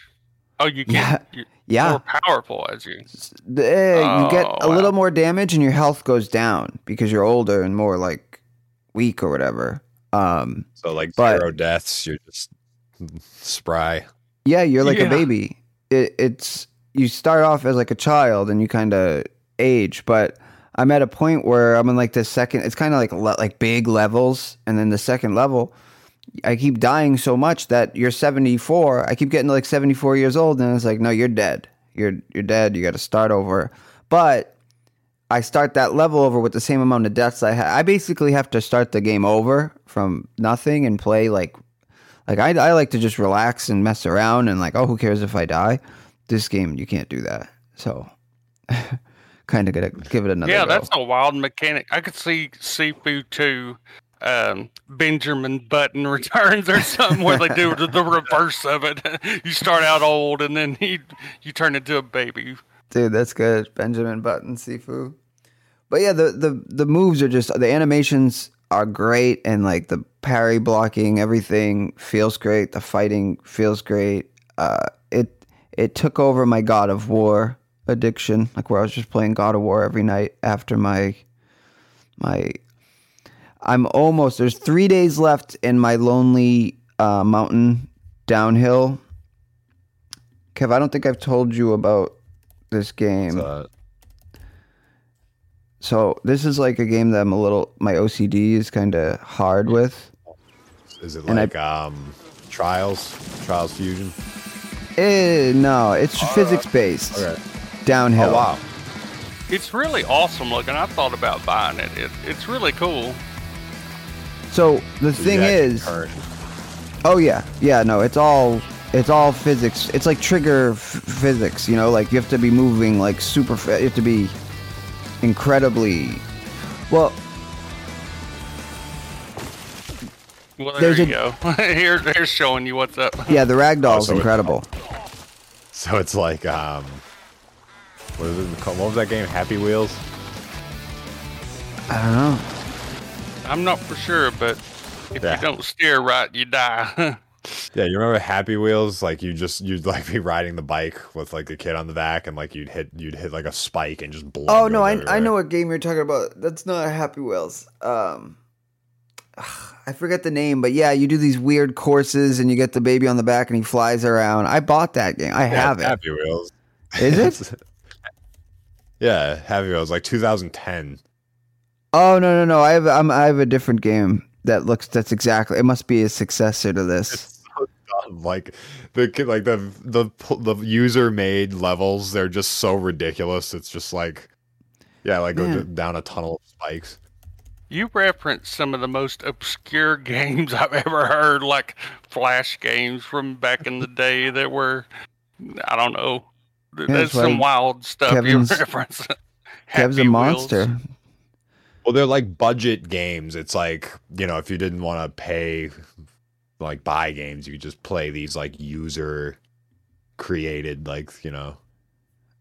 Oh, you get Yeah, you're yeah. more powerful as you. Eh, you get Oh, a wow. little more damage and your health goes down because you're older and more like weak or whatever. Um, So like But- zero deaths. You're just spry. yeah, you're like Yeah. a baby. It, it's you start off as like a child and you kind of age, but I'm at a point where I'm in like the second. It's kind of like le- like big levels, and then the second level, I keep dying so much that you're 74. I keep getting like 74 years old, and it's like, no, you're dead. You're you're dead. You got to start over. But I start that level over with the same amount of deaths I had. I basically have to start the game over from nothing and play like like I, I like to just relax and mess around and like oh who cares if I die. This game you can't do that. So kind of gotta give it another Yeah, go. that's a wild mechanic. I could see Sifu 2 um, Benjamin Button returns or something where they do the, the reverse of it. you start out old and then he, you turn into a baby. Dude, that's good. Benjamin Button Sifu. But yeah, the, the the moves are just the animations are great and like the parry blocking, everything feels great. The fighting feels great. Uh it it took over my God of War addiction, like where I was just playing God of War every night after my my I'm almost there's three days left in my lonely uh, mountain downhill. Kev, I don't think I've told you about this game. So this is like a game that I'm a little my OCD is kind of hard with. Is it And I- like um Trials? Trials Fusion? Eh, no, it's physics based. Okay. Downhill. Oh wow. It's really awesome looking. I thought about buying it. it it's really cool. So the You thing actually is, turn- oh yeah, yeah, no, it's all it's all physics. It's like trigger f- physics, you know, like you have to be moving like super. fa- You have to be incredibly well. Well, there There's you a- go. Here, here's showing you what's up. Yeah, the ragdoll's Oh, so it- incredible. So it's like um what is it called? What was that game? Happy Wheels? I don't know. I'm not for sure, but if Yeah. you don't steer right, you die. Yeah, you remember Happy Wheels? Like you just you'd like be riding the bike with like the kid on the back and like you'd hit you'd hit like a spike and just blow. Oh no, I, I know what game you're talking about. That's not Happy Wheels. Um, I forget the name, but yeah, you do these weird courses and you get the baby on the back and he flies around. I bought that game. I have it. Happy Wheels. Is it? yeah, Happy Wheels like 2010. Oh no no no! I have I'm, I have a different game that looks that's exactly. It must be a successor to this. It's so dumb. Like the like the the the user made levels, they're just so ridiculous. It's just like yeah, like go Man. d- down a tunnel of spikes. you reference some of the most obscure games I've ever heard, like flash games from back in the day that were, I don't know. Th- That's that's why some wild stuff Kevin's- you reference. Kev's Happy a Wheels. monster. Well, they're like budget games. It's like, you know, if you didn't want to pay like buy games, you could just play these like user created like, you know,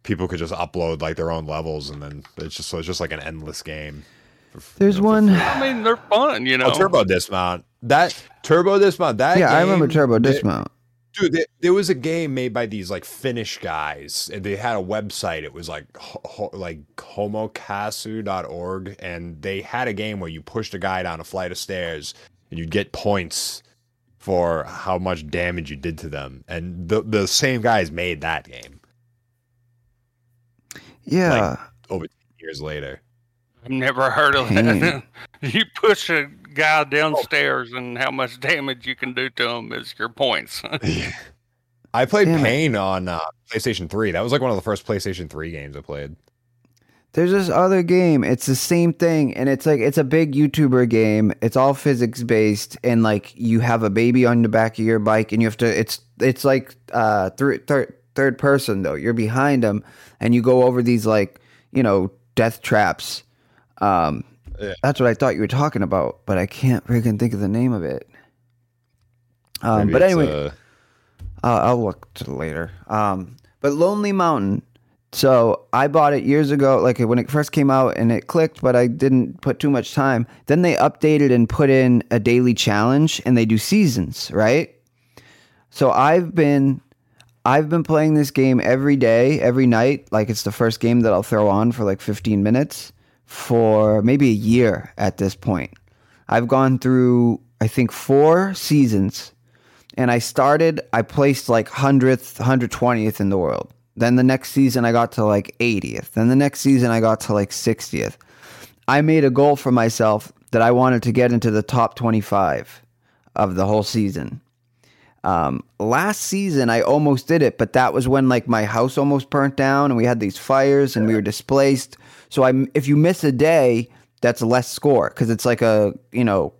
people could just upload like their own levels and then it's just so it's just like an endless game. for- for- There's you know, one- I mean, they're fun, you oh, know. Oh, Turbo Dismount. That Turbo Dismount. That Yeah, I remember game, Turbo it- Dismount. Dude, there, there was a game made by these like Finnish guys, and they had a website. It was like ho, ho, like homokasu.org, and they had a game where you pushed a guy down a flight of stairs, and you'd get points for how much damage you did to them. And the the same guys made that game Yeah, over 10 years later. I've never heard of Pain. that. you push a guy downstairs, and how much damage you can do to him is your points. I played Damn it. Pain on uh, PlayStation 3. That was like one of the first PlayStation 3 games I played. There's this other game. It's the same thing, and it's like it's a big YouTuber game. It's all physics based, and like you have a baby on the back of your bike, and you have to. It's it's like uh third third third person though. You're behind them, and you go over these like you know death traps. Um, Yeah. that's what I thought you were talking about, but I can't freaking think of the name of it. Um, but anyway, uh, I'll, I'll look to later. Um, but Lonely Mountain. So I bought it years ago, like when it first came out, and it clicked, but I didn't put too much time. Then they updated and put in a daily challenge, and they do seasons, right? So I've been, I've been playing this game every day, every night. Like it's the first game that I'll throw on for like 15 minutes for maybe a year at this point. I've gone through, I think, four seasons and I started, I placed like 100th, 120th in the world. Then the next season, I got to like 80th. Then the next season, I got to like 60th. I made a goal for myself that I wanted to get into the top 25 of the whole season. Um, last season, I almost did it, but that was when like my house almost burnt down and we had these fires and we were displaced. So I, if you miss a day, that's less score because it's like a you know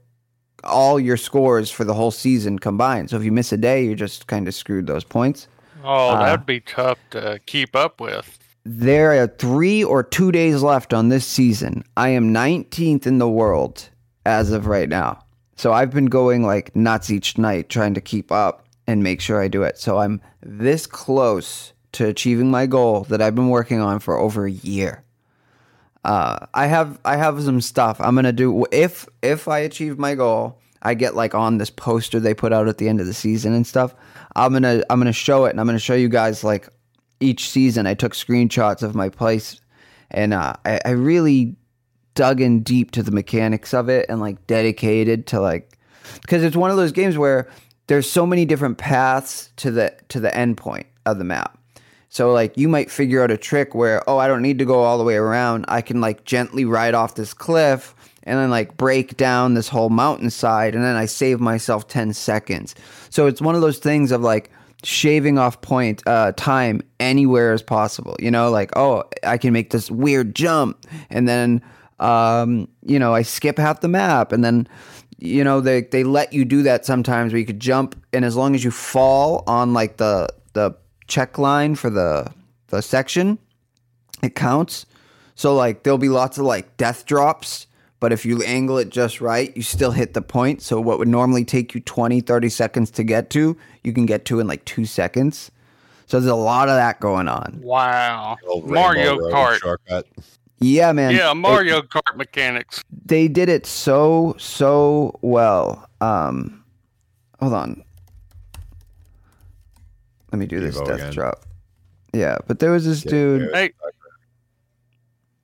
all your scores for the whole season combined. So if you miss a day, you're just kind of screwed those points. oh, Uh, that'd be tough to keep up with. There are three or two days left on this season. I am 19th in the world as of right now. So I've been going like nuts each night trying to keep up and make sure I do it. So I'm this close to achieving my goal that I've been working on for over a year. Uh, I have I have some stuff I'm gonna do if if I achieve my goal. I get like on this poster they put out at the end of the season and stuff. I'm gonna I'm gonna show it and I'm gonna show you guys like each season. I took screenshots of my place and uh, I, I really dug in deep to the mechanics of it and like dedicated to like because it's one of those games where there's so many different paths to the to the end point of the map. So like you might figure out a trick where oh I don't need to go all the way around. I can like gently ride off this cliff and then like break down this whole mountainside and then I save myself 10 seconds. So it's one of those things of like shaving off point uh time anywhere as possible. You know, like oh I can make this weird jump and then um you know I skip half the map and then you know they they let you do that sometimes where you could jump and as long as you fall on like the the check line for the the section it counts so like there'll be lots of like death drops but if you angle it just right you still hit the point so what would normally take you 20 30 seconds to get to you can get to in like 2 seconds so there's a lot of that going on Wow. Mario Kart. shortcut. Yeah man Yeah, It- Mario Kart mechanics. they did it so so well. Um, hold on. Let me do this Evo death again. drop. Yeah, but there was this Yeah, dude. Hey,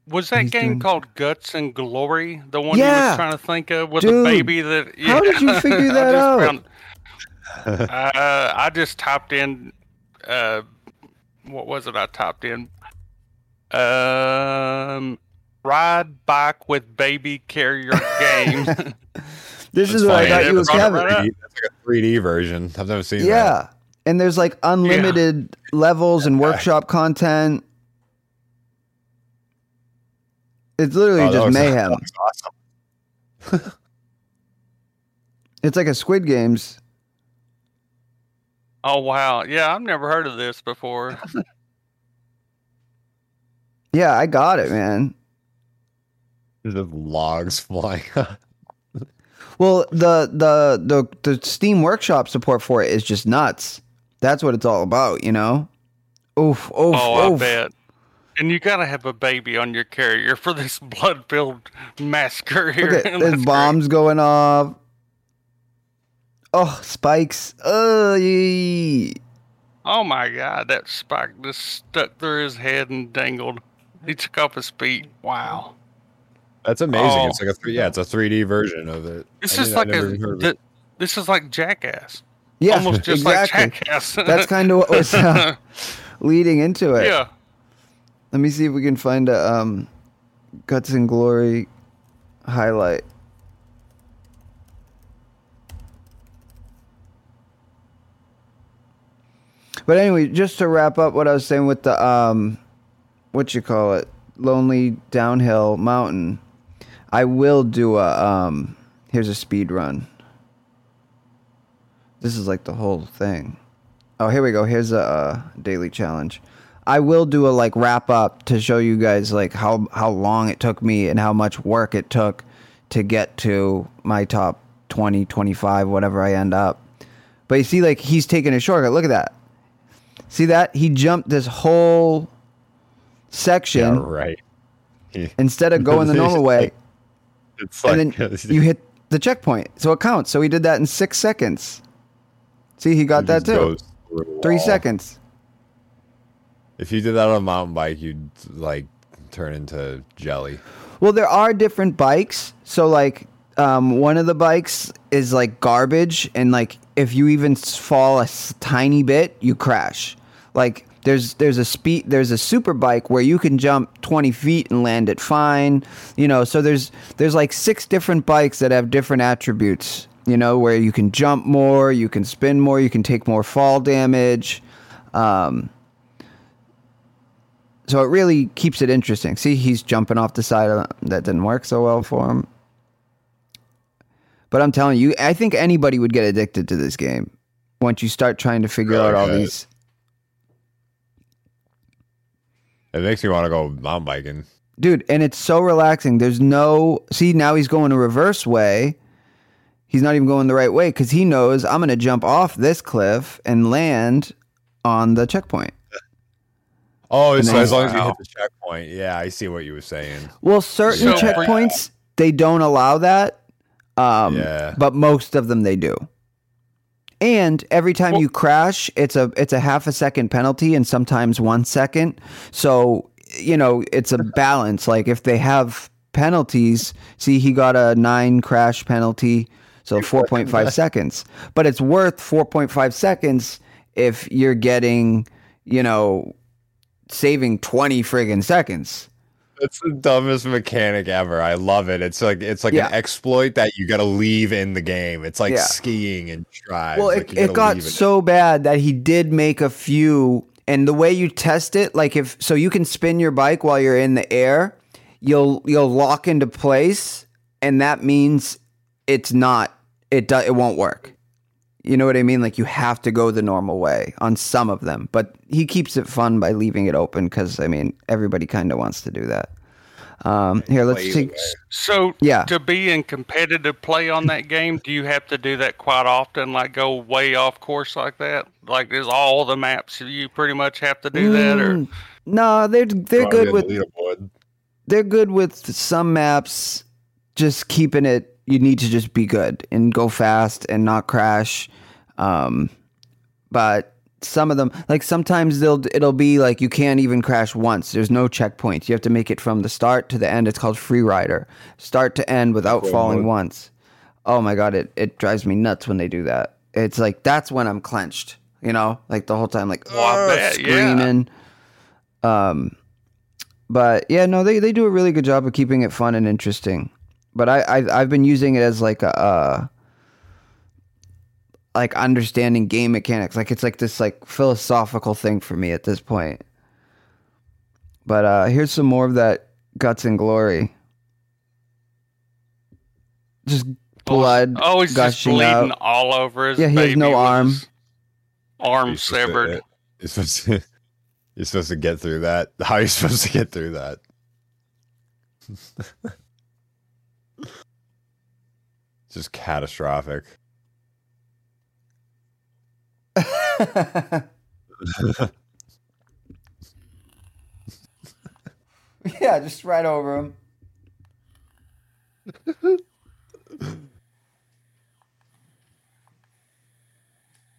was that He's game doing- called Guts and Glory? The one you Yeah. was trying to think of with Dude, the baby that. how did you figure I that just out? found- uh, I just typed in. Uh, what was it? I typed in. Um, ride bike with baby carrier game. This is That's what I funny. thought you were that's right, Kevin. 3D That's like a 3D version. I've never seen that. Yeah, and there's like unlimited levels and workshop content. It's literally Oh, just looks- mayhem. awesome. It's like a Squid Games. oh wow! Yeah, I've never heard of this before. Yeah, I got it, man. There's just logs flying. Well, the the the the Steam Workshop support for it is just nuts. That's what it's all about, you know. Oof, oof, Oh, oof. I bet. And you gotta have a baby on your carrier for this blood-filled massacre here. Look at That's there's great. bombs going off. Oh, spikes. Oh, yee. Oh my god, that spike just stuck through his head and dangled. He took off his feet. Wow. That's amazing. Oh. It's like a three, yeah, it's a 3D version of it. This I is mean, like a even th- it. this is like Jackass. yeah, Almost just exactly. like Jackass. That's kind of what was uh, leading into it. yeah. Let me see if we can find a um, guts and glory highlight. But anyway, just to wrap up what I was saying with the um, what you call it, lonely downhill mountain. I will do a um. Here's a speed run. This is like the whole thing. Oh, here we go. Here's a uh, daily challenge. I will do a like wrap up to show you guys like how how long it took me and how much work it took to get to my top 20, 25, whatever I end up. But you see like he's taking a shortcut. Look at that. See that? He jumped this whole section Yeah, right. instead of going the normal way It's like and then you hit the checkpoint. So it counts. So he did that in 6 seconds. See, he got it that too. goes through a 3 seconds. If you did that on a mountain bike, you'd like turn into jelly. Well, there are different bikes. So like um, one of the bikes is like garbage, and like if you even fall a tiny bit, you crash. Like there's there's a speed there's a super bike where you can jump 20 feet and land it fine. You know, so there's there's like six different bikes that have different attributes. You know, where you can jump more, you can spin more, you can take more fall damage. Um, so it really keeps it interesting. See, he's jumping off the side of that didn't work so well for him. But I'm telling you, I think anybody would get addicted to this game once you start trying to figure Really out all these. It makes me want to go mountain biking. Dude, and it's so relaxing. There's no see now he's going a reverse way. He's not even going the right way because he knows I'm going to jump off this cliff and land on the checkpoint. Oh, And so as long as you hit the checkpoint, yeah, I see what you were saying. Well, certain So for- checkpoints they don't allow that. Um, Yeah. but most of them they do. And every time you crash, it's a it's a half a second penalty, and sometimes one second. So you know it's a balance. Like if they have penalties, see he got a nine crash penalty, so four point five seconds. But it's worth four point five seconds if you're getting you know saving 20 friggin' seconds. It's the dumbest mechanic ever. I love it. It's like it's like Yeah. an exploit that you gotta leave in the game. It's like Yeah. skiing and drives. Well, like it, you it it. so bad that he did make a few. And the way you test it, like if so, you can spin your bike while you're in the air. You'll you'll lock into place, and that means it's not it. Do, it won't work. You know what I mean? Like you have to go the normal way on some of them, but he keeps it fun by leaving it open because I mean everybody kind of wants to do that. Um, here, let's Play take. So Yeah. to be in competitive play on that game, do you have to do that quite often? Like go way off course like that? Like is all the maps you pretty much have to do that, or Mm, no, they're they're Probably good with leaderboard. they're good with some maps just keeping it you need to just be good and go fast and not crash. Um but some of them like sometimes they'll it'll be like you can't even crash once. There's no checkpoints. You have to make it from the start to the end. It's called free rider. Start to end without Cool falling once. Oh my god it, it drives me nuts when they do that. It's like that's when i'm clenched you know? Like the whole time like "Ugh," bet, yeah. screaming. Um but yeah, no, they, they do a really good job of keeping it fun and interesting. But I, I I've been using it as like a uh, like understanding game mechanics. Like it's like this like philosophical thing for me at this point. But uh here's some more of that guts and glory. Just blood oh, he's just gushing bleeding out. all over his. Yeah, he has no with arm. Arm You're supposed to- severed. You're supposed to, you're supposed to get through that. How are you supposed to get through that? it's just catastrophic. yeah, just right over him.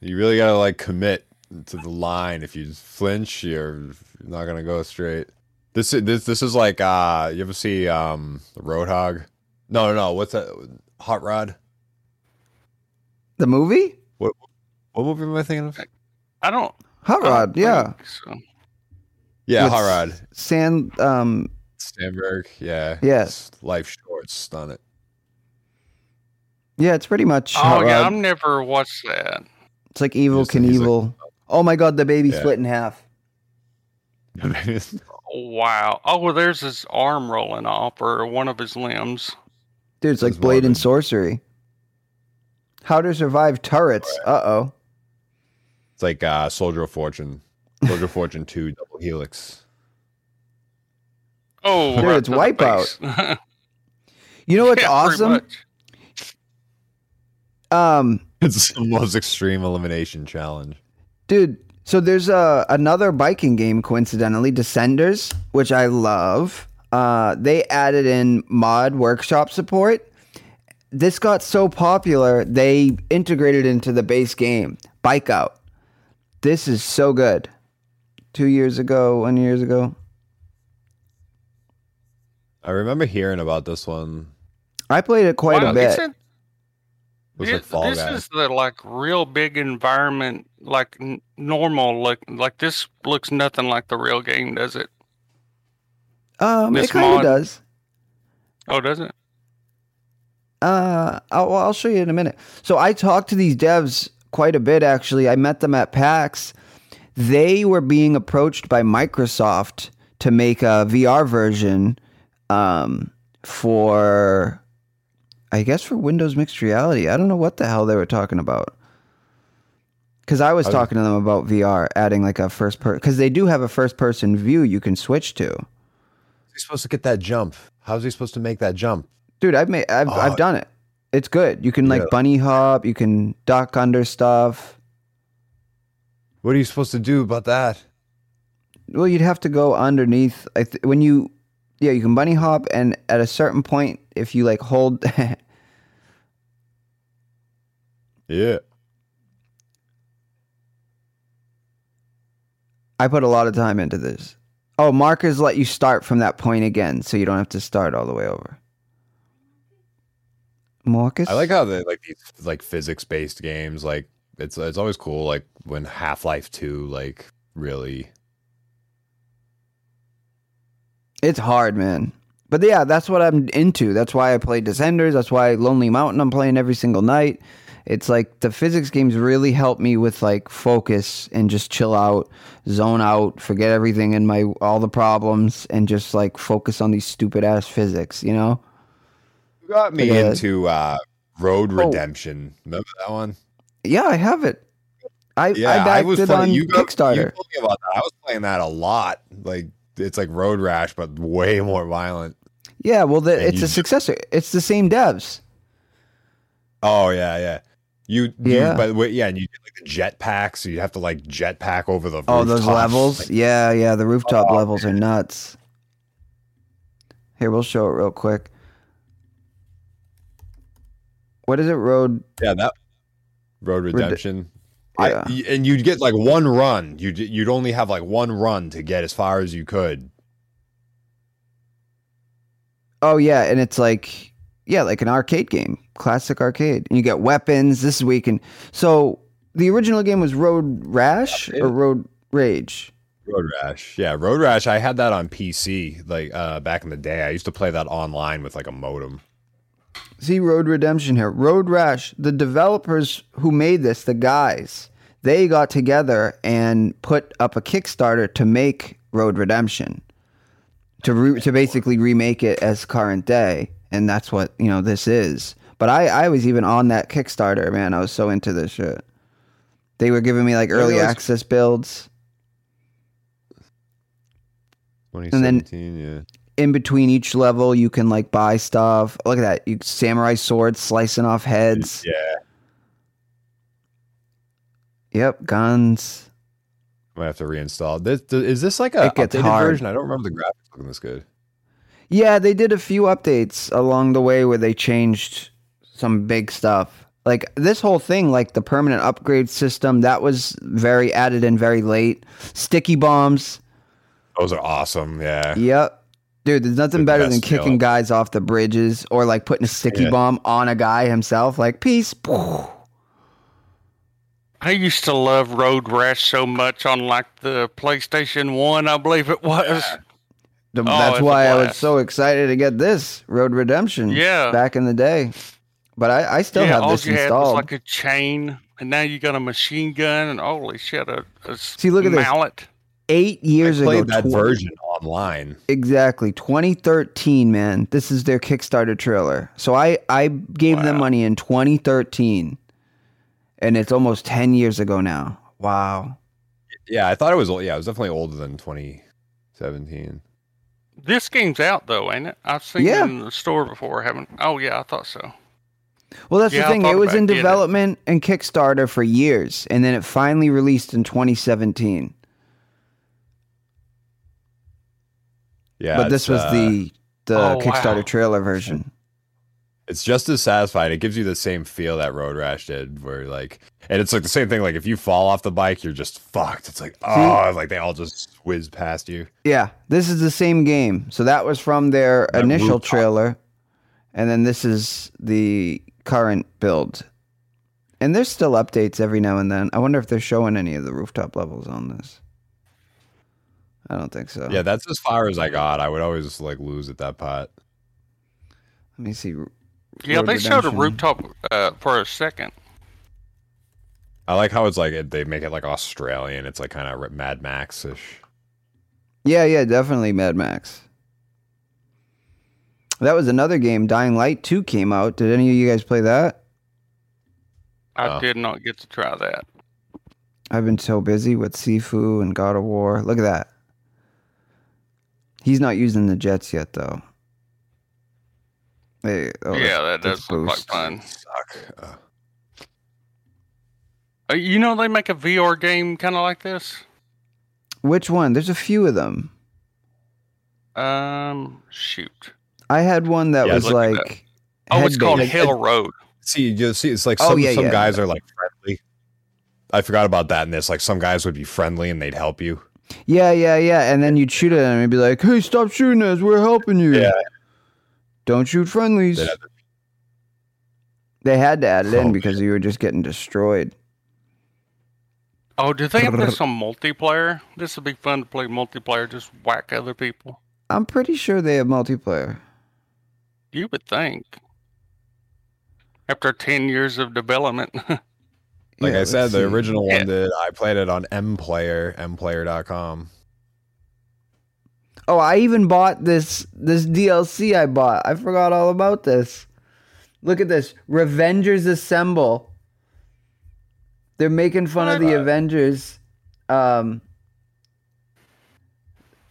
You really gotta like commit to the line. If you flinch, you're not gonna go straight. This is this this is like uh you ever see um the Roadhog? No, no, no. What's that? Hot Rod? The movie? What what movie am I thinking of? I don't. I don't Rod, yeah. so. Yeah, With Hot Rod. Sand um Samberg. Yeah. Yes. It's Life short. Stun it. yeah, it's pretty much Oh Hot yeah, Rod. I've never watched that. It's like Evil He's- he's like- oh my god, the baby Yeah. split in half. Wow. Oh, well, there's his arm rolling off, or one of his limbs. Dude, it's like That's Blade and. Sorcery. How to survive turrets. Uh oh. It's like uh, Soldier of Fortune. Soldier of Fortune 2 Double Helix. Oh, Dude, it's Wipeout. You know what's Yeah, awesome? Um, It's the most extreme elimination challenge. dude, so there's a another biking game, coincidentally, Descenders, which I love. Uh, they added in mod workshop support. This got so popular, they integrated into the base game. Bike Out. This is so good. Two years ago, one years ago. I remember hearing about this one. I played it quite Wow, a bit. It was It- like Fall this Guy. is the like real big environment, like n- normal. Like like this looks nothing like the real game, does it? Um, it kind of does. Oh, does it? Uh, I'll, I'll show you in a minute. So I talked to these devs quite a bit, actually. I met them at PAX. They were being approached by Microsoft to make a VR version um, for, I guess, for Windows Mixed Reality. I don't know what the hell they were talking about. Because I was I was- talking to them about VR, adding like a first person, because they do have a first person view you can switch to. He supposed to get that jump? How's he supposed to make that jump? Dude, I've made I've Oh. I've uh, done it. It's good. You can like Yeah. bunny hop, you can duck under stuff. What are you supposed to do about that? Well, you'd have to go underneath. I th- when you, yeah, you can bunny hop, and at a certain point, if you like hold, Yeah. I put a lot of time into this. Oh, markers let you start from that point again, so you don't have to start all the way over. Marcus, I like how they like these like physics based games. Like it's it's always cool. Like when Half Life Two like really It's hard, man. But yeah, that's what I'm into. That's why I play Descenders. That's why Lonely Mountain I'm playing every single night. It's like the physics games really help me with like focus and just chill out, zone out, forget everything and my all the problems and just like focus on these stupid ass physics, you know? You got me Yeah. into uh, Road Oh. Redemption. Remember that one? Yeah, I have it. I Yeah, I I, backed was it playing. on You, got- Kickstarter. you told me about that. I was playing that a lot. Like it's like Road Rash, but way more violent. yeah, well, the, it's a successor. It's the same devs. Oh yeah, yeah. You, Yeah. you but wait, yeah, and you get like the jetpack, so you have to like jetpack over the Oh, those levels? Like, yeah, yeah, the rooftop Oh, levels are nuts. Here, we'll show it real quick. What is it? Road yeah, that Road Redemption. yeah. I, and you'd get like one run. You'd you'd only have like one run to get as far as you could. Oh yeah, and it's like yeah, like an arcade game, classic arcade. And you get weapons. This is where you can. So the original game was Road Rash or Road Rage. Road Rash. Yeah, Road Rash. I had that on PC like uh back in the day. I used to play that online with like a modem. See Road Redemption here. Road Rash. The developers who made this, the guys, they got together and put up a Kickstarter to make Road Redemption. To re- to basically remake it as current day, and that's what you know this is. But I I was even on that Kickstarter, man. I was so into this shit. They were giving me like early it was- access builds. And then- 2017, yeah. in between each level you can like buy stuff look at that you samurai swords slicing off heads Yeah. yep guns I have to reinstall. This, is this like a updated hard. version? I don't remember the graphics looking this good. Yeah they did a few updates along the way where they changed some big stuff like this whole thing like the permanent upgrade system that was very added in very late sticky bombs Those are awesome. Yeah. yep dude there's nothing The better than kicking feeling. guys off the bridges or like putting a sticky Yeah. bomb on a guy himself like peace I used to love Road Rash so much on like the PlayStation One, I believe it was. The- Oh, That's why I was so excited to get this Road Redemption. Yeah. back in the day. But I, I still yeah, have all this you had was installed. like a chain, and now you got a machine gun, and holy shit, a, a See, look at this. mallet. Eight years I ago, that tw- version online. exactly 2013. Man, this is their Kickstarter trailer. So I I gave them money in 2013, and it's almost 10 years ago now. Wow. Yeah, I thought it was. old- Yeah, it was definitely older than 2017. This game's out though, ain't it? I've seen Yeah. it in the store before, haven't? Oh yeah, I thought so. Well, that's Yeah, the thing. It was in getting it. development and Kickstarter for years, and then it finally released in 2017. Yeah, but this was uh, the the Oh, Kickstarter wow. trailer version. It's just as satisfying. It gives you the same feel that Road Rash did, where like, and it's like the same thing. Like if you fall off the bike, you're just fucked. It's like oh, like they all just whiz past you. Yeah, this is the same game. So that was from their That initial rooftop. trailer, and then this is the current build. And there's still updates every now and then. I wonder if they're showing any of the rooftop levels on this. I don't think so. Yeah, that's as far as I got. I would always like lose at that pot. Let me see. Yeah, they showed a rooftop uh, for a second. I like how it's like they make it like Australian. It's like kind of Mad Max ish. Yeah, yeah, definitely Mad Max. That was another game. Dying Light 2 came out. Did any of you guys play that? I Oh. did not get to try that. I've been so busy with Sifu and God of War. Look at that. He's not using the jets yet, though. Hey, oh, yeah, that does look like fun. Suck. Uh, Uh, you know they make a VR game kind of like this. Which one? There's a few of them. Um, shoot. I had one that Yeah, was look at like. Oh, it's called head-based. Hell Road. see, you see, it's like Oh, some yeah, some yeah, guys are like friendly. I forgot about that in this. Like some guys would be friendly and they'd help you. Yeah, yeah, yeah. And then you'd shoot at him and be like, hey, stop shooting us. We're helping you. Yeah. Don't shoot friendlies. They'd have to- They had to add it Oh, in because you were just getting destroyed. Oh, do they have this on multiplayer? This would be fun to play multiplayer. Just whack other people. I'm pretty sure they have multiplayer. You would think. After 10 years of development. Like Yeah, I said, let's the see. original Yeah. one did. I played it on mplayer, mplayer.com. Oh, I even bought this this DLC I bought. I forgot all about this. Look at this. Revengers Assemble. They're making fun of the What? Avengers. Um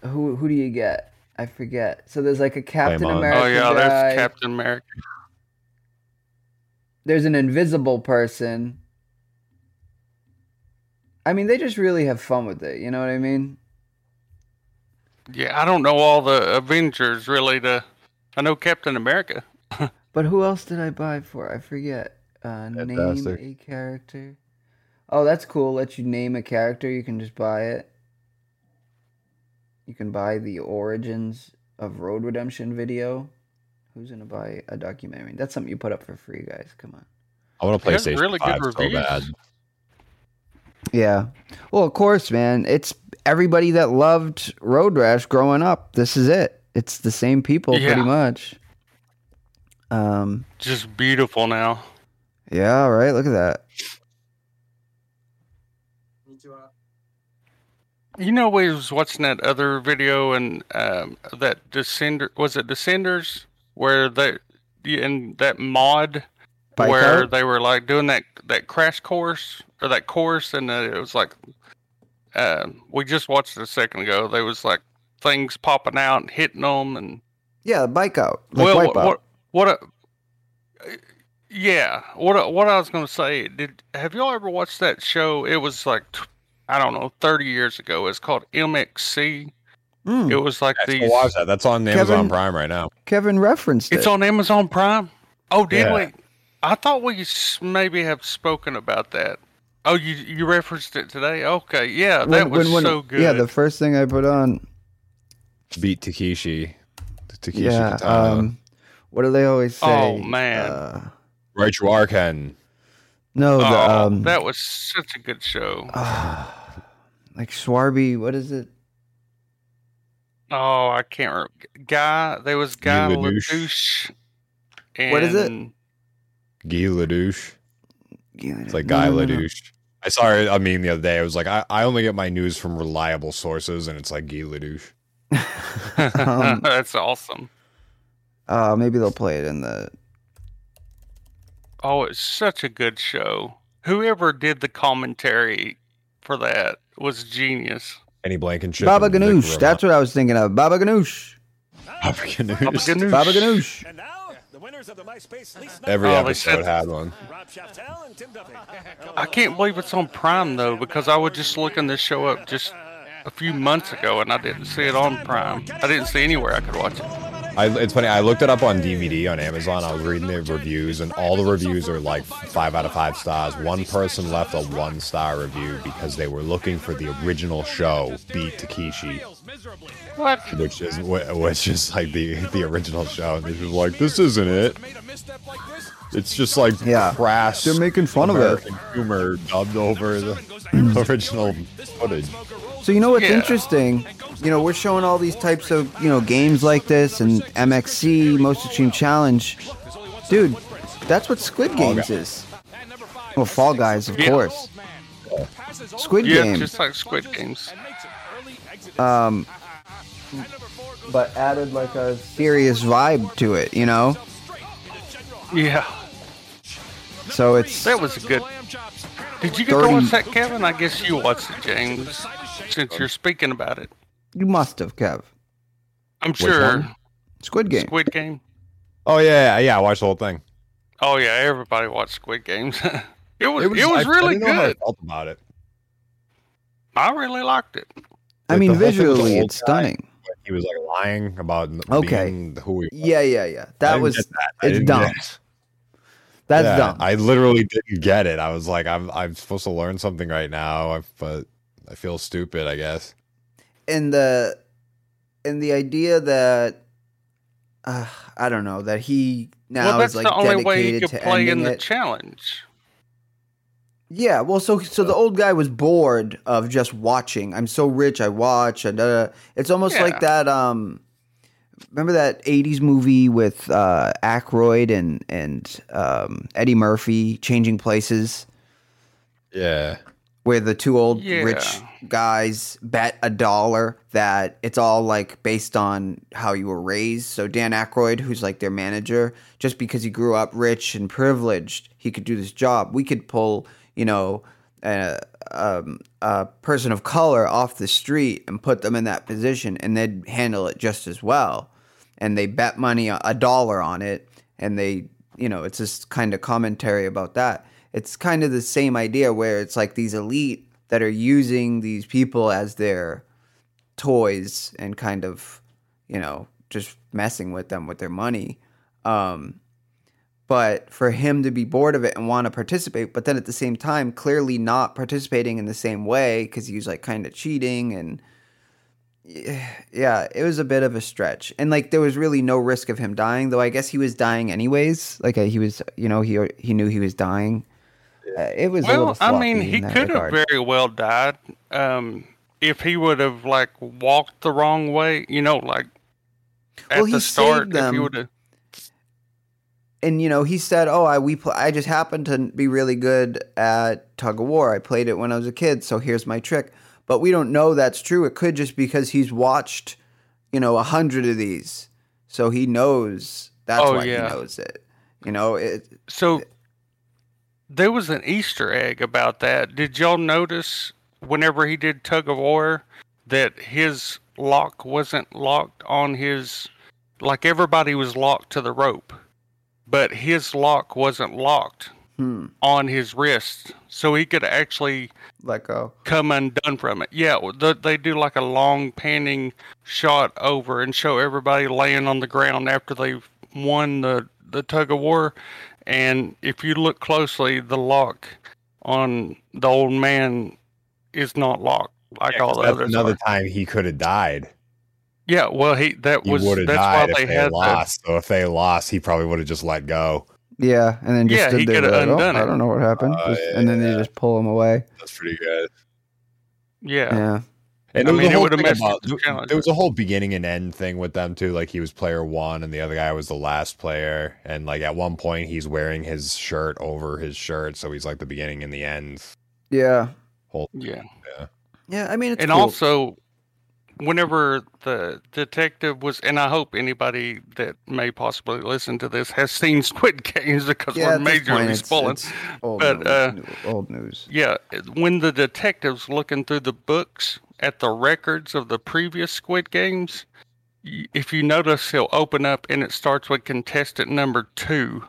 who who do you get? I forget. So there's like a Captain Claymon. America oh, yeah, guy. there's Captain America. there's an invisible person. I mean, they just really have fun with it. You know what I mean? Yeah, I don't know all the Avengers really. To I know Captain America. But who else did I buy for? I forget. Uh, name a character. Oh, that's cool. Let you name a character. You can just buy it. You can buy the origins of Road Redemption video. Who's gonna buy a documentary? That's something you put up for free, guys. Come on. I want to It has PlayStation really good 5 so reviews. bad. Yeah. Well, of course, man. It's everybody that loved Road Rash growing up. This is it. It's the same people Yeah. pretty much. Um. Just beautiful now. Yeah. Right. Look at that. You know, we was watching that other video and um, that Descender was it Descenders where they in that mod Bike where out? they were like doing that that crash course or that course and uh, it was like uh, we just watched it a second ago. There was like things popping out and hitting them and Yeah. Bike out. Like well, wipeout. what what a, yeah, what I- what I was gonna say. Did have y'all ever watched that show? It was like I don't know, thirty years ago. It's called MXC. Mm. It was like the these. still watch that. That's on Amazon Prime right now. Kevin referenced it. It's it. on Amazon Prime. Oh, did Yeah. we? I thought we maybe have spoken about that. Oh, you you referenced it today? Okay, yeah, that was so good. Yeah, the first thing I put on. Beat Takeshi. Takeshi yeah. Um, what do they always say? Oh, man. Uh, right you are, Ken. no, the oh, um, that was such a good show. like Swarby. What is it? Oh, I can't remember. Guy, there was Guy Ledouche. Ledouche. What is it? Guy Ledouche. It's It's like Guy Ledouche. I saw it, I mean, the other day. I was like, I, I only get my news from reliable sources, and it's like Guy Ledouche. Um, That's awesome. Uh, maybe they'll play it in the. Oh, it's such a good show. Whoever did the commentary for that was genius. Kenny Blankenship. Baba and Vic Ganoush. That's what I was thinking of. Baba Ganoush. Baba Ganoush. Baba Ganoush. Baba Ganoush. Every Oh, episode had one. Rob Shaftel and Tim Duffy. I can't believe it's on Prime though, because I was just looking this show up just a few months ago and I didn't see it on Prime. I didn't see anywhere I could watch it. I, it's funny. I looked it up on DVD on Amazon. I was reading the reviews, and all the reviews are like five out of five stars. One person left a one star review because they were looking for the original show, Beat Takeshi, What? which is wh- which is like the the original show. And they was like, "This isn't it. It's just like Yeah. crass." They're making fun of it. American humor dubbed over the original footage. So you know what's Yeah. interesting? You know, we're showing all these types of you know games like this and MXC Most Extreme Challenge, dude. That's what Squid Games is. Well, Fall Guys, of Yeah. course. Squid Yeah, Games, just like Squid Games. um, but added like a serious vibe to it. You know, Yeah, so it's that was a good. Did you get 30 to watch that, Kevin? I guess you watched it, James, since you're speaking about it. you must have, Kev. I'm sure. one? Squid Game. Squid Game. Oh yeah, yeah. I watched the whole thing. Oh yeah, everybody watched Squid Games. it was it was, I- I really didn't know how I good. felt about it. I really liked it. I Like, mean, the whole thing with the visually, old it's guy. stunning. He was like lying about Okay. being who he was. Yeah, yeah, yeah. That was get that. It's dumb. it. That's Yeah, dumb. I literally didn't get it. I was like, I'm I'm supposed to learn something right now, but I feel stupid. I guess. and the and the idea that uh, I don't know that he now well, that's is like the only way you could play in ending the it. challenge. Yeah, well, so so the old guy was bored of just watching. I'm so rich, I watch. And uh, it's almost like that. Um, remember that '80s movie with uh, Aykroyd and and um, Eddie Murphy changing places, Yeah. where the two old Yeah. rich guys bet a dollar that it's all like based on how you were raised. So Dan Aykroyd, who's like their manager, just because he grew up rich and privileged, he could do this job. We could pull, you know, a, um, a person of color off the street and put them in that position, and they'd handle it just as well. And they bet money a dollar on it, and they, you know, it's this kind of commentary about that. It's kind of the same idea where it's like these elite that are using these people as their toys and kind of, you know, just messing with them with their money. Um, but for him to be bored of it and want to participate, but then at the same time, clearly not participating in the same way because he was like kind of cheating and yeah, it was a bit of a stretch. And like there was really no risk of him dying, though I guess he was dying anyways. Like uh, he was, you know, he he knew he was dying. Uh, it was a Well, I mean, he could have very well died um, if he would have like walked the wrong way. You know, like at Well, he the start, if he would have. And you know he said oh i we pl- i just happened to be really good at tug of war. I played it when i was a kid so here's my trick. But we don't know that's true. It could just because he's watched you know a hundred of these so he knows that's Oh, why yeah. he knows it. You know it So there was an Easter egg about that. Did y'all notice whenever he did tug of war that his lock wasn't locked on his like everybody was locked to the rope, but his lock wasn't locked hmm, on his wrist, so he could actually let go come undone from it. Yeah, the, they do like a long panning shot over and show everybody laying on the ground after they've won the the tug of war. And if you look closely, the lock on the old man is not locked like Yeah, all 'cause the others. another Are. time he could have died. Yeah, well, he that He was that's why died they if they had the, lost. So if they lost, he probably would have just let go. yeah and then just Yeah, he there coulda like, oh, undone i don't know what happened Uh, Just- and then they just pull him away That's pretty good. yeah. yeah And I was mean, a it whole would've thing about the there- was a whole beginning and end thing with them too. Like he was player one, and the other guy was the last player. And like at one point, he's wearing his shirt over his shirt, so he's like the beginning and the end. yeah Whole Yeah. yeah i mean it's and cool. also whenever the detective was and i hope anybody that may possibly listen to this has seen squid games because yeah we're majorly point, it's, spoiling it's old, but, news, uh, old news yeah when the detective's looking through the books at the records of the previous squid games if you notice he'll open up and it starts with contestant number two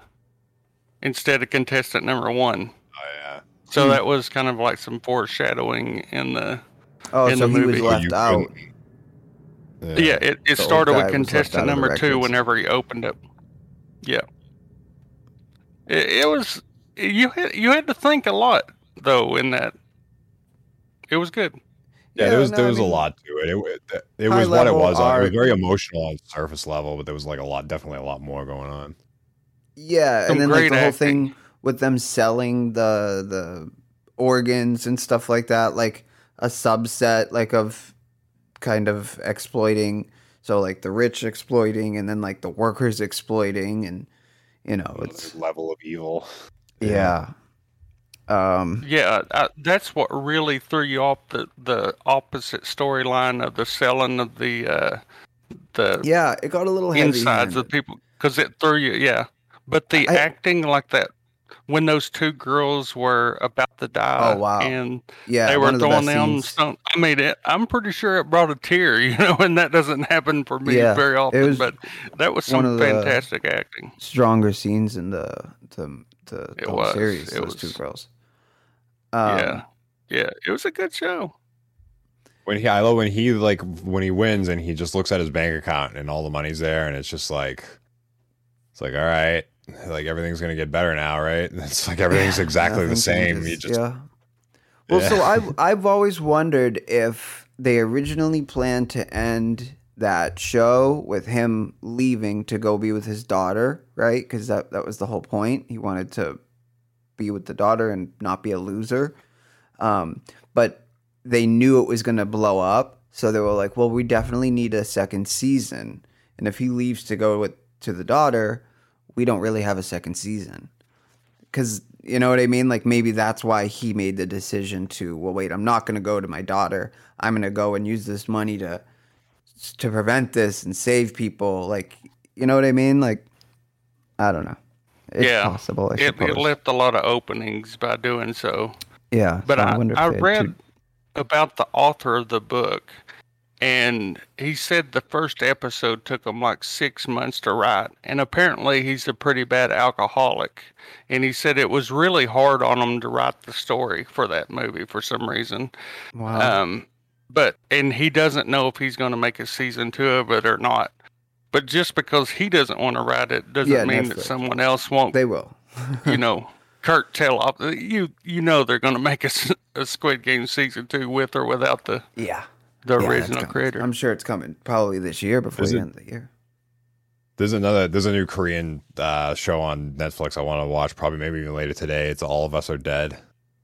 instead of contestant number one Oh yeah. so Hmm. that was kind of like some foreshadowing in the oh in so the he was movie. left You out couldn't- Yeah, it, it started with was left out contestant number two whenever he opened it. Yeah. It, it was you had you had to think a lot though in that. It was good. Yeah, Yeah, there was no, there I was a lot to it. It, it, it was what it was. uh, It was very emotional on surface level, but there was like a lot, definitely a lot more going on. Yeah, Some and then like great the whole thing with them selling the the organs and stuff like that, like a subset like of kind of exploiting. So like the rich exploiting, and then like the workers exploiting, and you know it's level of evil. yeah. Um, Yeah, I, that's what really threw you off the the opposite storyline of the selling of the uh, the yeah, it got a little heavy. insides of people because it threw you. Yeah, but the I- acting like that when those two girls were about to die. Oh, wow. And Yeah, they were one of the throwing best down scenes. stone. I mean, it, I'm pretty sure it brought a tear, you know, and that doesn't happen for me Yeah, very it often. was but that was one some fantastic acting. stronger scenes in the the the, It the whole was, series. it those two girls. Um, yeah, yeah, it was a good show. When he, I love when he like when he wins and he just looks at his bank account and all the money's there and it's just like, it's like all right, like everything's gonna get better now, right? It's like everything's Yeah, exactly the same. just yeah. Well, so I've I've always wondered if they originally planned to end that show with him leaving to go be with his daughter, right? Because that that was the whole point. He wanted to be with the daughter and not be a loser. Um, but they knew it was going to blow up, so they were like, "Well, we definitely need a second season." and if he leaves to go with to the daughter, we don't really have a second season. Cuz you know what I mean? Like maybe that's why he made the decision to, well wait, I'm not going to go to my daughter. I'm going to go and use this money to to prevent this and save people like you know what I mean? Like I don't know. It's yeah, possible, I it, it left a lot of openings by doing so. yeah, But so I, wonder I read two- about the author of the book, and he said the first episode took him like six months to write. And apparently, he's a pretty bad alcoholic. And he said it was really hard on him to write the story for that movie for some reason. Wow. Um, but and he doesn't know if he's going to make a season two of it or not. But just because he doesn't want to write it doesn't Yeah, mean that someone else won't they will. you know, Kurt tell off. You you know they're going to make a Squid Game season two with or without the Yeah. The Yeah, original coming. creator. I'm sure it's coming probably this year before Is the it- end of the year. There's another. There's a new Korean uh, show on Netflix I want to watch. Probably maybe even later today. It's All of Us Are Dead.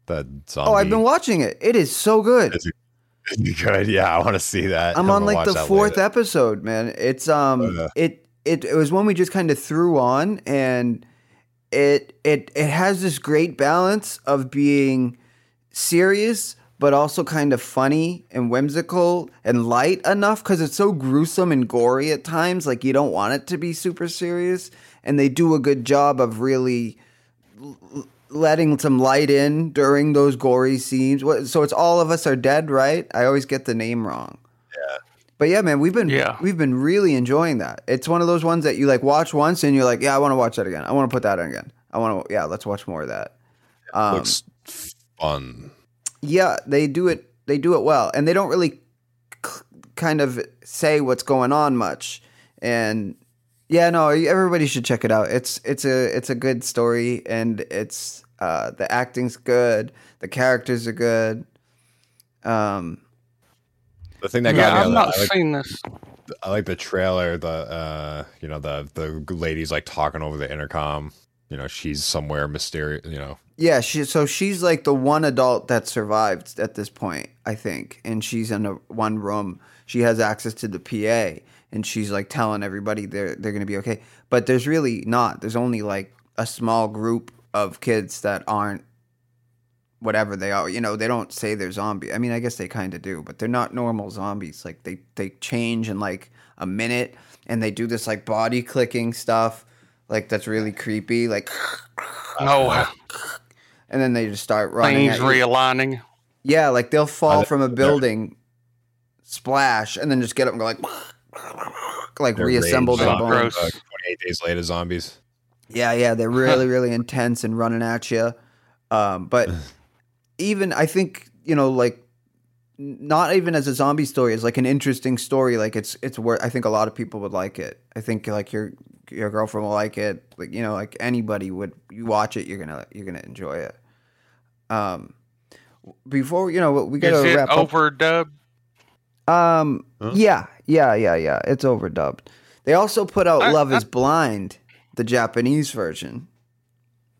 That zombie. Oh, I've been watching it. It is so good. Is it good? Yeah, I want to see that. I'm I'm on like the fourth later. episode, man. It's um Uh. it it it was one we just kind of threw on and it it it has this great balance of being serious but also kind of funny and whimsical and light enough cuz it's so gruesome and gory at times like you don't want it to be super serious and they do a good job of really l- letting some light in during those gory scenes. So it's all of us are dead, right? I always get the name wrong. Yeah. But yeah, man, we've been Yeah. we've been really enjoying that. It's one of those ones that you like watch once and you're like, yeah, I want to watch that again. I want to put that in again. I want to yeah, let's watch more of that. Um, Looks fun. Yeah, they do it. They do it well, and they don't really k- kind of say what's going on much. And yeah, no, everybody should check it out. It's it's a it's a good story, and it's uh, the acting's good, the characters are good. Um, The thing that yeah, got I've not I like, seen this. I like the trailer. The uh, you know, the the lady's like talking over the intercom. You know, she's somewhere mysterious. You know, Yeah, she so she's like the one adult that survived at this point, I think, and she's in a one room. She has access to the PA, and she's like telling everybody they're they're gonna be okay. But there's really not. There's only like a small group of kids that aren't whatever they are. You know, they don't say they're zombie. I mean, I guess they kind of do, but they're not normal zombies. Like they they change in like a minute, and they do this like body clicking stuff, like that's really creepy. Like, No, and then they just start running. things realigning. Yeah, like they'll fall they- from a building, splash, and then just get up and go like, like they're reassemble rage their bones. gross. uh, 28 days later, zombies. Yeah, yeah, they're really, really intense and running at you. Um, but even I think you know, like, not even as a zombie story, as like an interesting story. Like it's it's where I think a lot of people would like it. I think like your your girlfriend will like it. Like you know, like anybody would. You watch it, you're gonna you're gonna enjoy it. Um, before you know, we Is gotta it wrap up. overdubbed? Um. Huh? Yeah. Yeah. Yeah. Yeah. It's overdubbed. They also put out I- "Love I- Is Blind," the Japanese version.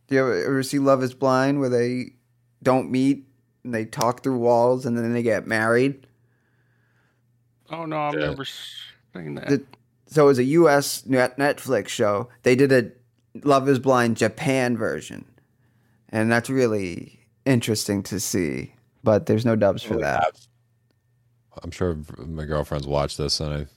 Do you ever, ever see "Love Is Blind" where they don't meet and they talk through walls and then they get married? Oh no, I've Yeah. never seen that. The- so it was a U.S. Netflix show. They did a "Love Is Blind" Japan version, and that's really interesting to see. But there's no dubs for that. I'm sure my girlfriends watch this, and I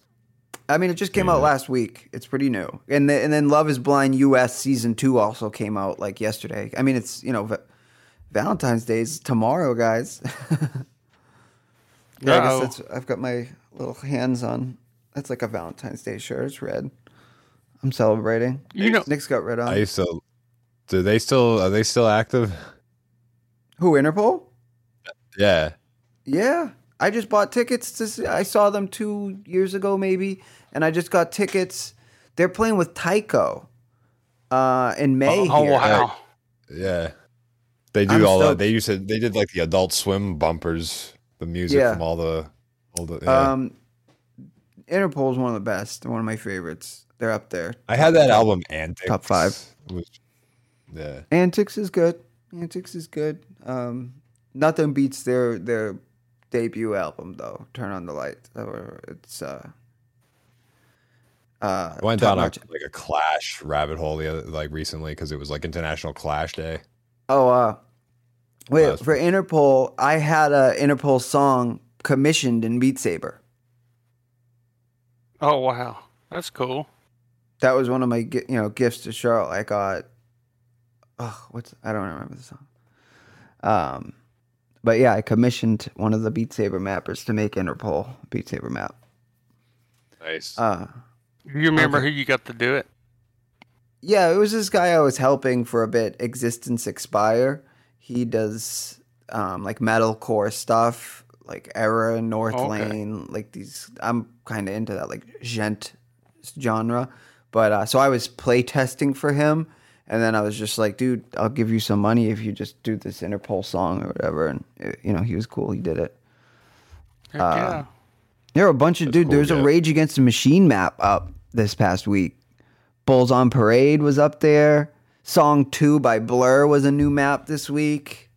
I mean, it just came out last week. It's pretty new. And the, and then Love Is Blind US season two also came out like yesterday. I mean, it's you know Va- Valentine's Day's tomorrow, guys. yeah, I Uh-oh. guess that's. I've got my little hands on. That's like a Valentine's Day shirt. It's red. I'm celebrating. You know- Nick's got red on. I used to. Do they still? Are they still active? Who Interpol? Yeah. Yeah, I just bought tickets to. See, I saw them two years ago, maybe, and I just got tickets. They're playing with Tycho uh, in May. oh here. wow! Yeah. They do I'm all that. They used to. They did like the Adult Swim bumpers, the music Yeah. from all the, all the. Yeah. Um, Interpol is one of the best. One of my favorites. They're up there. I had that album Antics. Top five. It was- yeah. Antics is good. Antics is good. Um, nothing beats their their debut album though. Turn on the light. It's uh, Uh, I went down a, like a Clash rabbit hole the other, like recently because it was like International Clash Day. Oh, uh, wait Last for Interpol. I had a Interpol song commissioned in Beat Saber. Oh wow, that's cool. That was one of my you know gifts to Charlotte. I got. Oh, what's I don't remember the song. Um, but yeah, I commissioned one of the Beat Saber mappers to make Interpol Beat Saber map. Nice. Uh, You remember Okay. who you got to do it? Yeah, it was this guy I was helping for a bit, Existence Expire. He does um, like metalcore stuff, like Erra, North Okay. Lane, like these. I'm kind of into that, like djent genre. But uh, so I was play testing for him, and then I was just like, dude, I'll give you some money if you just do this Interpol song or whatever. And uh, you know, he was cool. He did it. Heck Uh, yeah. There were a bunch of That's dude. cool, there was a. Rage Against the Machine map up this past week. Bulls on Parade was up there. Song Two by Blur was a new map this week.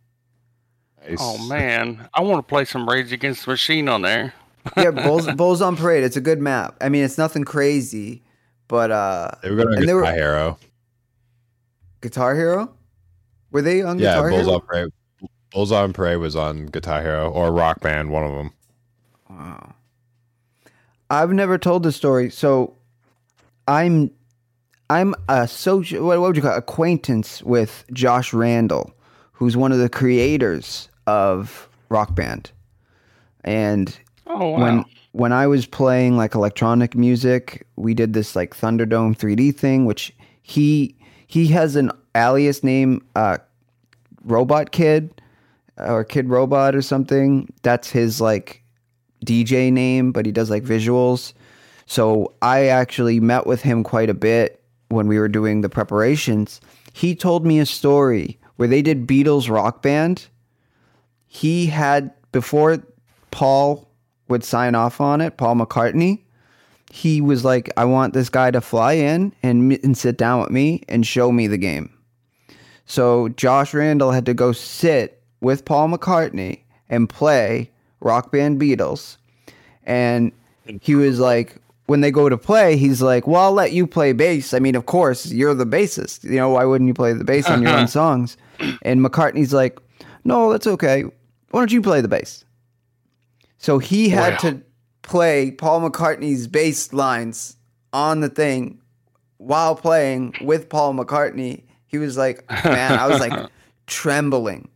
nice. Oh man, I want to play some Rage Against the Machine on there. Yeah, Bulls Bulls on Parade. It's a good map. I mean, it's nothing crazy, but uh, They were going to and get were- my hero. Guitar Hero. Were they on Yeah, Guitar Bulls Hero? on Parade. Bulls on Parade was on Guitar Hero or Rock Band, one of them. Wow. I've never told this story. So I'm I'm a social what, what would you call it? acquaintance with Josh Randall, who's one of the creators of Rock Band. And Oh wow. when when I was playing like electronic music, we did this like Thunderdome 3D thing, which he he has an alias name, uh, Robot Kid, or Kid Robot or something. That's his like DJ name, but he does like visuals. So I actually met with him quite a bit when we were doing the preparations. He told me a story where they did Beatles rock band. He had before Paul would sign off on it, Paul McCartney. He was like, "I want this guy to fly in and and sit down with me and show me the game." So Josh Randall had to go sit with Paul McCartney and play Rock Band Beatles. And he was like, when they go to play, he's like, Well, I'll let you play bass. I mean, of course, you're the bassist. You know, why wouldn't you play the bass on your own songs? And McCartney's like, No, that's okay. Why don't you play the bass? So he had Wow. to play Paul McCartney's bass lines on the thing while playing with Paul McCartney. He was like, Man, I was like trembling.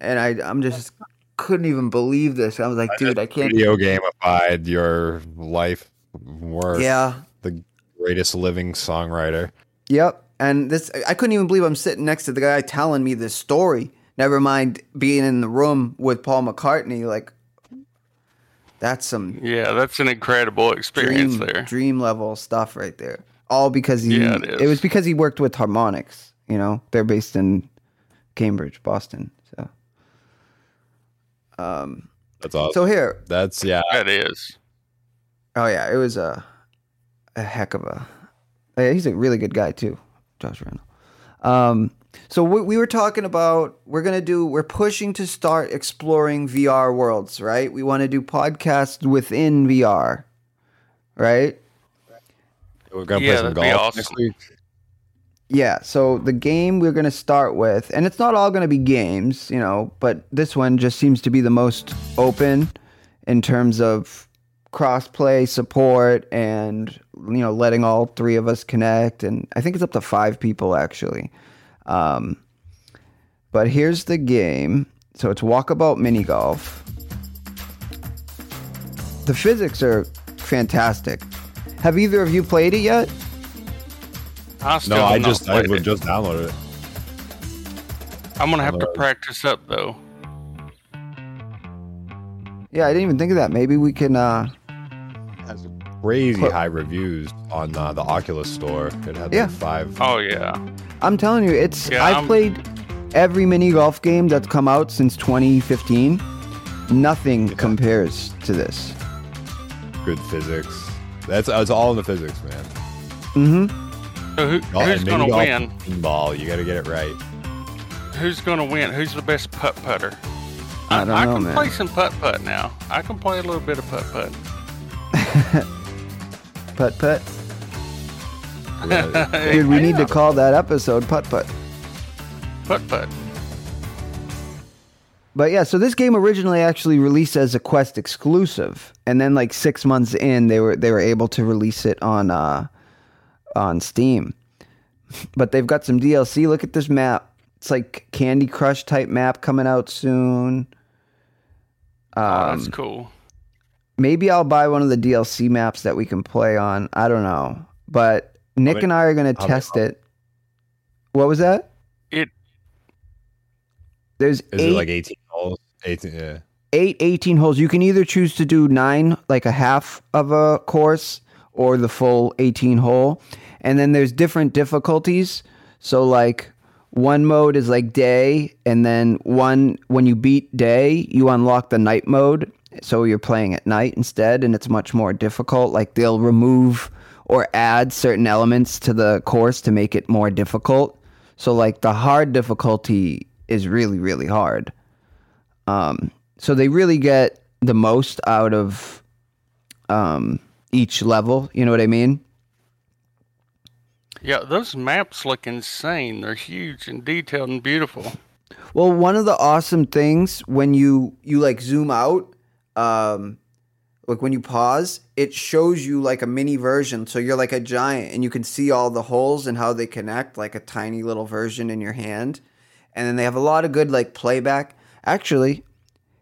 And I, I'm just couldn't even believe this. I was like, dude, I can't. Video gamified your life worth. Yeah. The greatest living songwriter. Yep. And this, I couldn't even believe I'm sitting next to the guy telling me this story. Never mind being in the room with Paul McCartney. Like, that's some yeah, that's an incredible experience dream, there. dream level stuff right there. All because he, Yeah, it it, is. was because he worked with Harmonix. You know, they're based in Cambridge, Boston. So, um, That's awesome. so here, That's yeah. That is. Oh yeah, it was a a heck of a. yeah, he's a really good guy too, Josh Randall. Um, so we, we were talking about we're gonna do we're pushing to start exploring VR worlds, right? We want to do podcasts within VR, right? We're gonna Yeah, play some that'd be golf next week. Yeah. So the game we're gonna start with, and it's not all gonna be games, you know, but this one just seems to be the most open in terms of crossplay support and you know letting all three of us connect and i think it's up to five people actually um, but here's the game so it's walkabout mini golf the physics are fantastic have either of you played it yet I No, I just I played it. just downloaded it. I'm gonna have to practice up though. yeah i didn't even think of that maybe we can uh has crazy Put- high reviews on uh, the Oculus store. It had Yeah. like five. Oh yeah. I'm telling you, it's Yeah, I've I'm- played every mini golf game that's come out since 2015. Nothing compares to this. Good physics. That's it's all in the physics, man. Mm-hmm. So who, who's gonna golf win? Ball. You got to get it right. Who's gonna win? Who's the best putt putter? I don't know, I can man. play some putt putt now. I can play a little bit of putt putt. Putt putt. Yeah. Dude, we need to call that episode putt putt. Putt putt. But yeah, so this game originally actually released as a Quest exclusive, and then like six months in, they were they were able to release it on uh, on Steam. But they've got some DLC. Look at this map. It's like Candy Crush type map coming out soon. Oh, Um, that's cool. Maybe I'll buy one of the DLC maps that we can play on. I don't know, but Nick many- and I are gonna test it. What was that? It There's Is eight it like 18 holes? 18, yeah. eight 18 holes. You can either choose to do nine, like a half of a course, or the full 18 hole. And then there's different difficulties. So, like, one mode is like day, and then one, when you beat day, you unlock the night mode. So you're playing at night instead, and it's much more difficult. Like, they'll remove or add certain elements to the course to make it more difficult. So, like, the hard difficulty is really, really hard. Um, so they really get the most out of um, each level. You know what I mean? yeah, those maps look insane. They're huge and detailed and beautiful. Well, one of the awesome things when you you like zoom out, um, like when you pause, it shows you like a mini version. So you're like a giant, and you can see all the holes and how they connect, like a tiny little version in your hand. And then they have a lot of good like playback. Actually,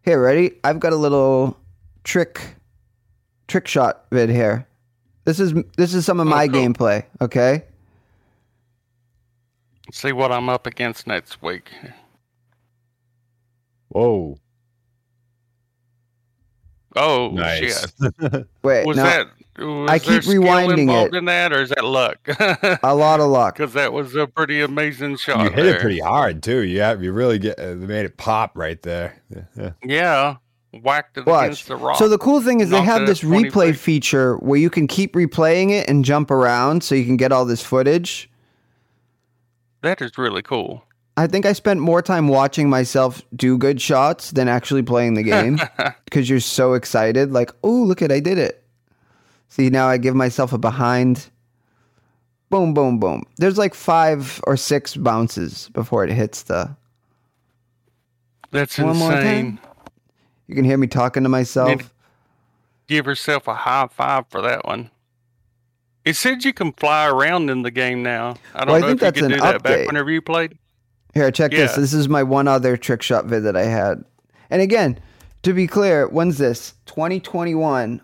here, ready? I've got a little trick trick shot vid here. This is this is some of Oh, my cool. gameplay. Okay. See what I'm up against next week. Whoa. Oh Nice. shit! Wait, Was no, that? Was I there keep skill rewinding involved it. in that, or is that luck? a lot of luck. Because that was a pretty amazing shot. you hit there. it pretty hard too. Yeah, you really get uh, made it pop right there. Yeah, yeah. Yeah, whacked it Watch. against the rock. So the cool thing is they have this replay feet. feature where you can keep replaying it and jump around so you can get all this footage. that is really cool. I think I spent more time watching myself do good shots than actually playing the game because you're so excited. Like, oh, look at I did it. See, now I give myself a behind. Boom, boom, boom. There's like five or six bounces before it hits the. That's One more insane. time. You can hear me talking to myself. Give yourself a high five for that one. It said you can fly around in the game now. I don't Well, I know think if you that's could an do that back whenever you played. Here, check this. Yeah. This is my one other trick shot vid that I had. And again, to be clear, when's this? 2021,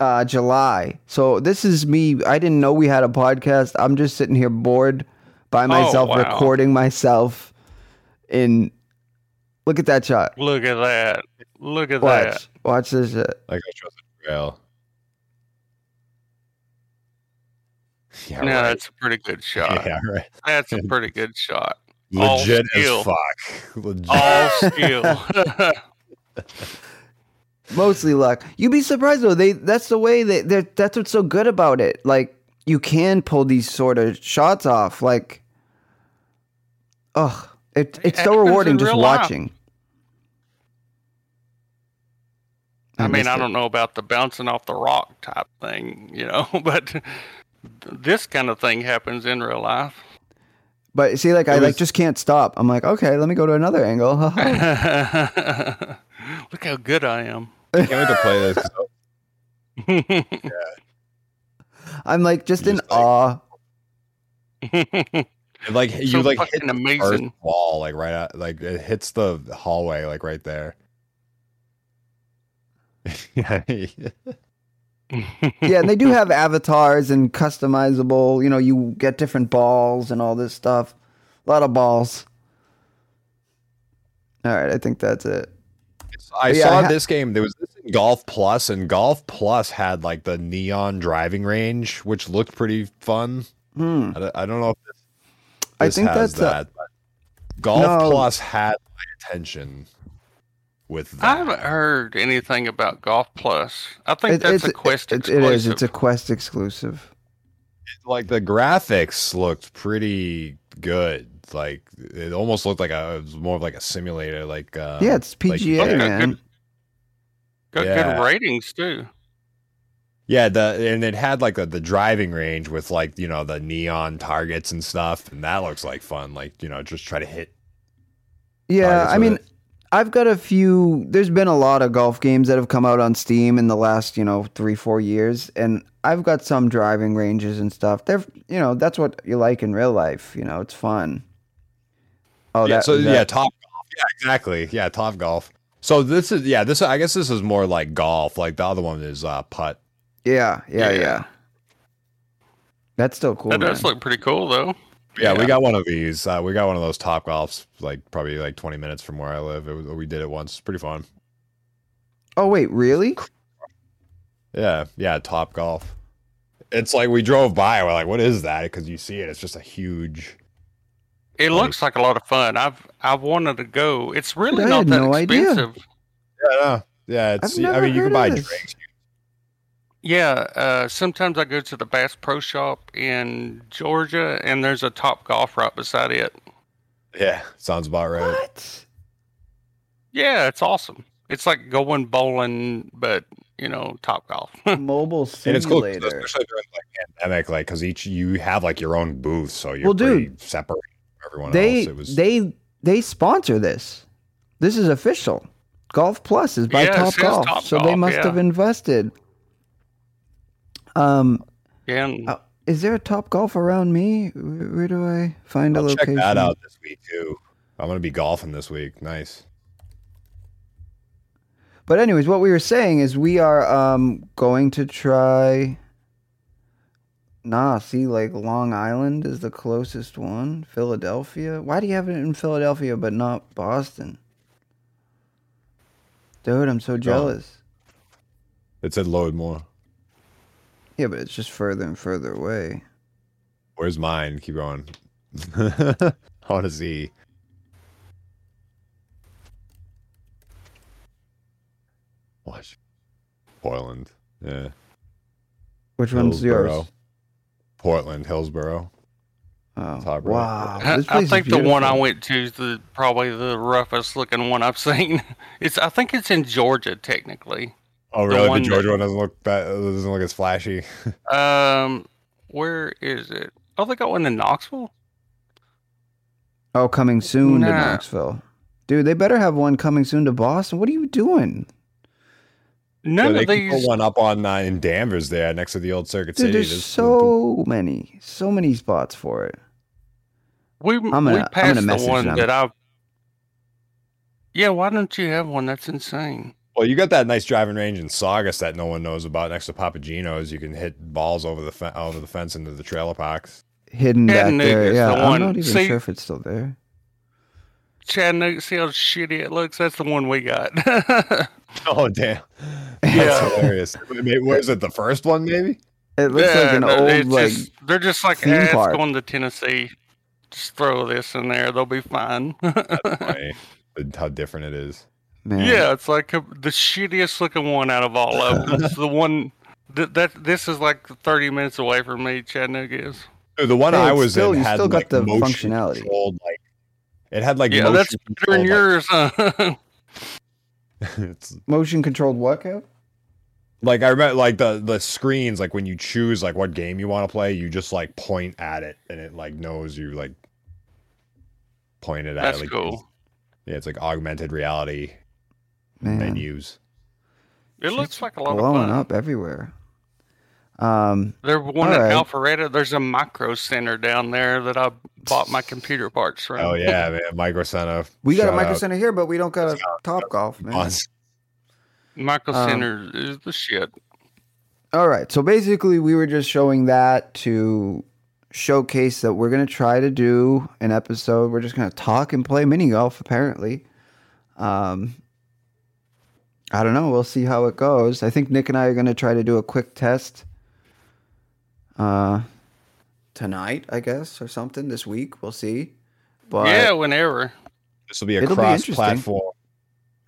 uh, July. So this is me. I didn't know we had a podcast. I'm just sitting here bored by myself, wow. recording myself. In look at that shot. Look at that. Look at that. Watch, watch this shit. Like I chose a trail. Yeah, No, right. that's a pretty good shot. yeah, right. That's a pretty good shot. All Legit skill. as fuck. Legit. All skill. Mostly luck. You'd be surprised though. They that's the way they they're that's what's so good about it. Like you can pull these sort of shots off. Like, ugh, it, it's so rewarding just watching. I mean, I don't know about the bouncing off the rock type thing, you know, but this kind of thing happens in real life. But see, like I It like just can't stop. I'm like, okay, let me go to another angle. Look how good I am. Can't wait to play this. 'cause I'm like just in Just like- awe. It, like you So like fucking hit the first amazing. wall like right at, like it hits the hallway like right there. yeah, yeah, and they do have avatars and customizable. You know, you get different balls and all this stuff. A lot of balls. All right, I think that's it. I Yeah, saw I ha- this game. There was this in Golf Plus, and Golf Plus had like the neon driving range, which looked pretty fun. Hmm. I, don't- I don't know if this, I think has that's a- that. but Golf No. Plus had my attention with that. I haven't heard anything about Golf Plus. I think It- that's a Quest it- exclusive. it is. It's a Quest exclusive. like the graphics looked pretty good. Like it almost looked like a it was more of like a simulator. Like uh, yeah, it's PGA, Okay, man. good. Got Yeah. good ratings too. Yeah, the and it had like the, the driving range with like you know the neon targets and stuff, and that looks like fun. Like you know, just try to hit. Yeah, I mean, it. I've got a few. There's been a lot of golf games that have come out on Steam in the last, you know, three, four years, and I've got some driving ranges and stuff. They're, you know, that's what you like in real life. You know, it's fun. Oh, yeah, that, so that- yeah, top golf. Yeah, exactly. Yeah, top golf. So this is yeah, this I guess this is more like golf. Like the other one is uh putt. yeah, yeah, yeah, Yeah. That's still cool. that does look pretty cool, though. Yeah, we got one of these. Uh, we got one of those top golfs, like probably like twenty minutes from where I live. It was, we did it once. Pretty fun. oh wait, really? Yeah, yeah, top golf. It's like we drove by. We're like, what is that? Because you see it. It's just a huge. It looks like a lot of fun. I've I've wanted to go. It's really I not had that no idea. expensive. Yeah, no. yeah. It's. I've I never mean, you can buy this. drinks. Yeah, uh, sometimes I go to the Bass Pro Shop in Georgia, and there's a Top Golf right beside it. Yeah, sounds about right. What? Yeah, it's awesome. It's like going bowling, but you know, Top Golf. Mobile simulator, And it's cool, especially during like pandemic, like because each you have like your own booth, so you're Well, pretty dude, separate from everyone they else. It was they they sponsor this. This is official. Golf Plus is by Yeah, Top Golf, Top so they must yeah. have invested. Um, yeah, and uh, is there a Top Golf around me? Where, where do I find a I'll check location? that out this week too. I'm gonna be golfing this week. Nice. But anyways, what we were saying is we are um going to try. Nah, see, like Long Island is the closest one. Philadelphia. Why do you have it in Philadelphia but not Boston? Dude, I'm so jealous. It said load more. Yeah, but it's just further and further away. Where's mine? Keep going. I want to see. Watch. Portland. Yeah. Which one's yours? Portland, Hillsboro. Oh, Top right. wow. I, This I place is think the one I went to is the probably the roughest looking one I've seen. It's I think it's in Georgia technically. Oh, really? The, one Georgia that- one doesn't look that doesn't look as flashy. Um, where is it? Oh, they got one in Knoxville. Oh, coming soon to Knoxville. Dude, they better have one coming soon to Boston. What are you doing? None Yeah, of they could these. put one up on uh, in Danvers there next to the old Circuit Dude, City. there's There's- so many, so many spots for it. We gonna- we I'm passed gonna the one them. that I. Yeah, why don't you have one? That's insane. Well, you got that nice driving range in Saugus that no one knows about next to Papa Gino's. You can hit balls over the fe- over the fence into the trailer parks. Hidden back there. Yeah, the I'm one. not even See- sure if it's still there. Chattanooga, see how shitty it looks? That's the one we got. Oh damn! That's Yeah. hilarious. Maybe, what is it? The first one, maybe? It looks like an old it's like just- they're just like, theme eh, it's park." going to Tennessee. Just throw this in there; they'll be fine. Funny, how different it is. Man. Yeah, it's like a, the shittiest looking one out of all of them. it's the one that, that this is like 30 minutes away from me. Chattanooga is. The one Hey, I it's was still- in you had still got like the motion functionality. like it had like Yeah, motion that's better than controlled, yours. Huh? Like, it's Motion controlled what, Kev? like I remember like the the screens like when you choose like what game you want to play, you just like point at it and it like knows you like pointed at That's it. Like, cool. Yeah, it's like augmented reality Man, menus. It looks like a lot of blowing fun. up everywhere. Um, There's one All at right. Alpharetta. There's a micro center down there that I bought my computer parts from. Oh yeah, man, Micro Center. we got a micro out. center here, but we don't got a Top Golf, man. Us. Micro Um, center is the shit. All right. So basically, we were just showing that to showcase that we're going to try to do an episode. We're just going to talk and play mini golf, apparently. Um, I don't know. We'll see how it goes. I think Nick and I are going to try to do a quick test uh, tonight, I guess, or something this week. We'll see. But yeah, whenever. This will be a It'll be cross interesting. platform,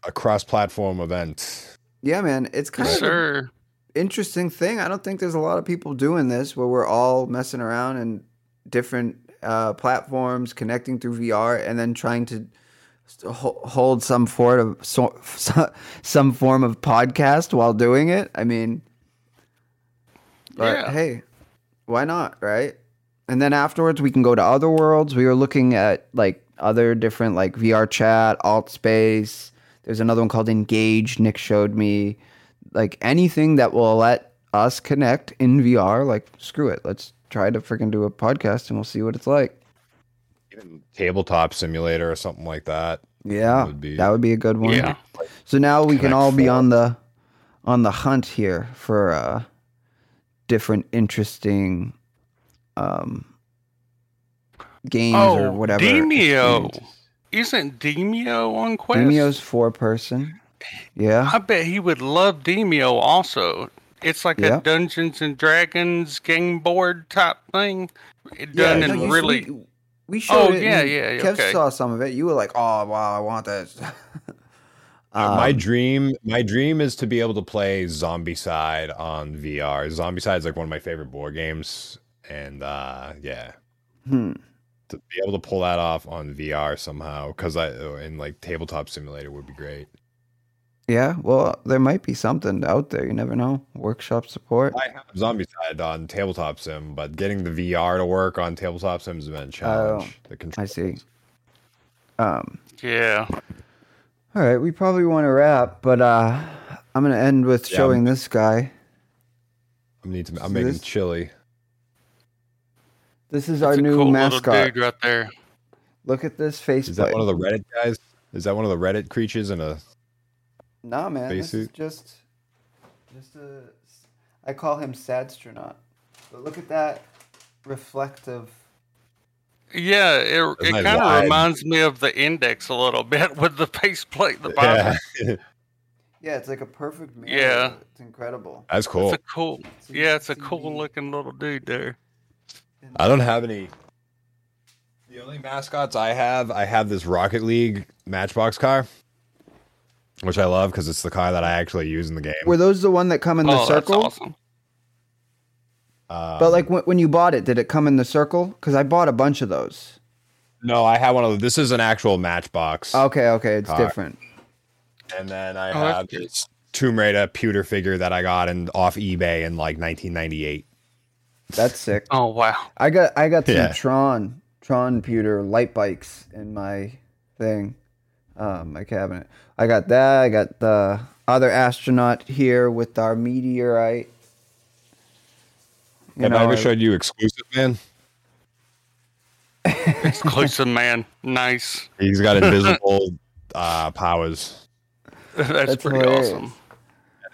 a cross platform event. yeah, man, it's kind Yes, of an sir. interesting thing. I don't think there's a lot of people doing this where we're all messing around in different uh, platforms, connecting through VR, and then trying to st- ho- hold some sort of so, some form of podcast while doing it. I mean, But Yeah. hey, why not, right? And then afterwards we can go to other worlds. We were looking at like other different like VR chat, alt space. There's another one called Engage. Nick showed me like anything that will let us connect in VR. Like screw it, let's try to freaking do a podcast and we'll see what it's like. Even tabletop simulator or something like that. Yeah, Would be- that would be a good one. Yeah. So now we can Connect all be four. on the on the hunt here for uh different interesting um games or Oh, whatever. Demeo. Isn't Demeo on Quest? Demeo's four person. Yeah. I bet he would love Demeo also. It's like Yeah. a Dungeons and Dragons game board type thing. It Yeah, done in really. we, we showed Oh, it. yeah, yeah, Kev okay. saw some of it. You were like, "Oh, wow, I want that." Uh, my Um, dream, my dream is to be able to play Zombicide on VR. Zombicide is like one of my favorite board games, and uh, yeah, hmm. to be able to pull that off on VR somehow, because I in like tabletop simulator would be great. Yeah, well, there might be something out there. You never know. Workshop support. I have Zombie Side on tabletop sim, but getting the VR to work on tabletop sim has been a challenge. the Oh, I see. Um. Yeah. All right, we probably want to wrap, but uh, I'm gonna end with Yeah, showing this guy. I'm need to. I'm So making this- chili. This is our It's a new cool mascot. little dude right there. Look at this face. Is that one of the Reddit guys? Is that one of the Reddit creatures in a? Nah, man. This is just, just a. I call him Sadstronaut. But look at that reflective. Yeah, it, it kind of reminds me of the index a little bit with the faceplate at the bottom. Yeah, Yeah, it's like a perfect mirror. Yeah. It's incredible. that's cool. It's a cool, So yeah, it's a cool me. looking little dude there. I don't have any. The only mascots I have, I have this Rocket League Matchbox car, which I love because it's the car that I actually use in the game. Were those the one that come in the oh, circle? that's awesome. Um, But like when, when you bought it, did it come in the circle? Because I bought a bunch of those. no, I have one of those. This is an actual Matchbox, Okay, okay, it's Car. different. and then I Oh, have this Tomb Raider pewter figure that I got in off eBay in like 1998. That's sick. Oh wow. I got I got some Yeah. Tron Tron pewter light bikes in my thing, um, my cabinet. I got that. I got the other astronaut here with our meteorite. You have I ever I- showed you exclusive man? Exclusive man. Nice. He's got invisible uh, powers. That's, That's pretty hilarious. awesome.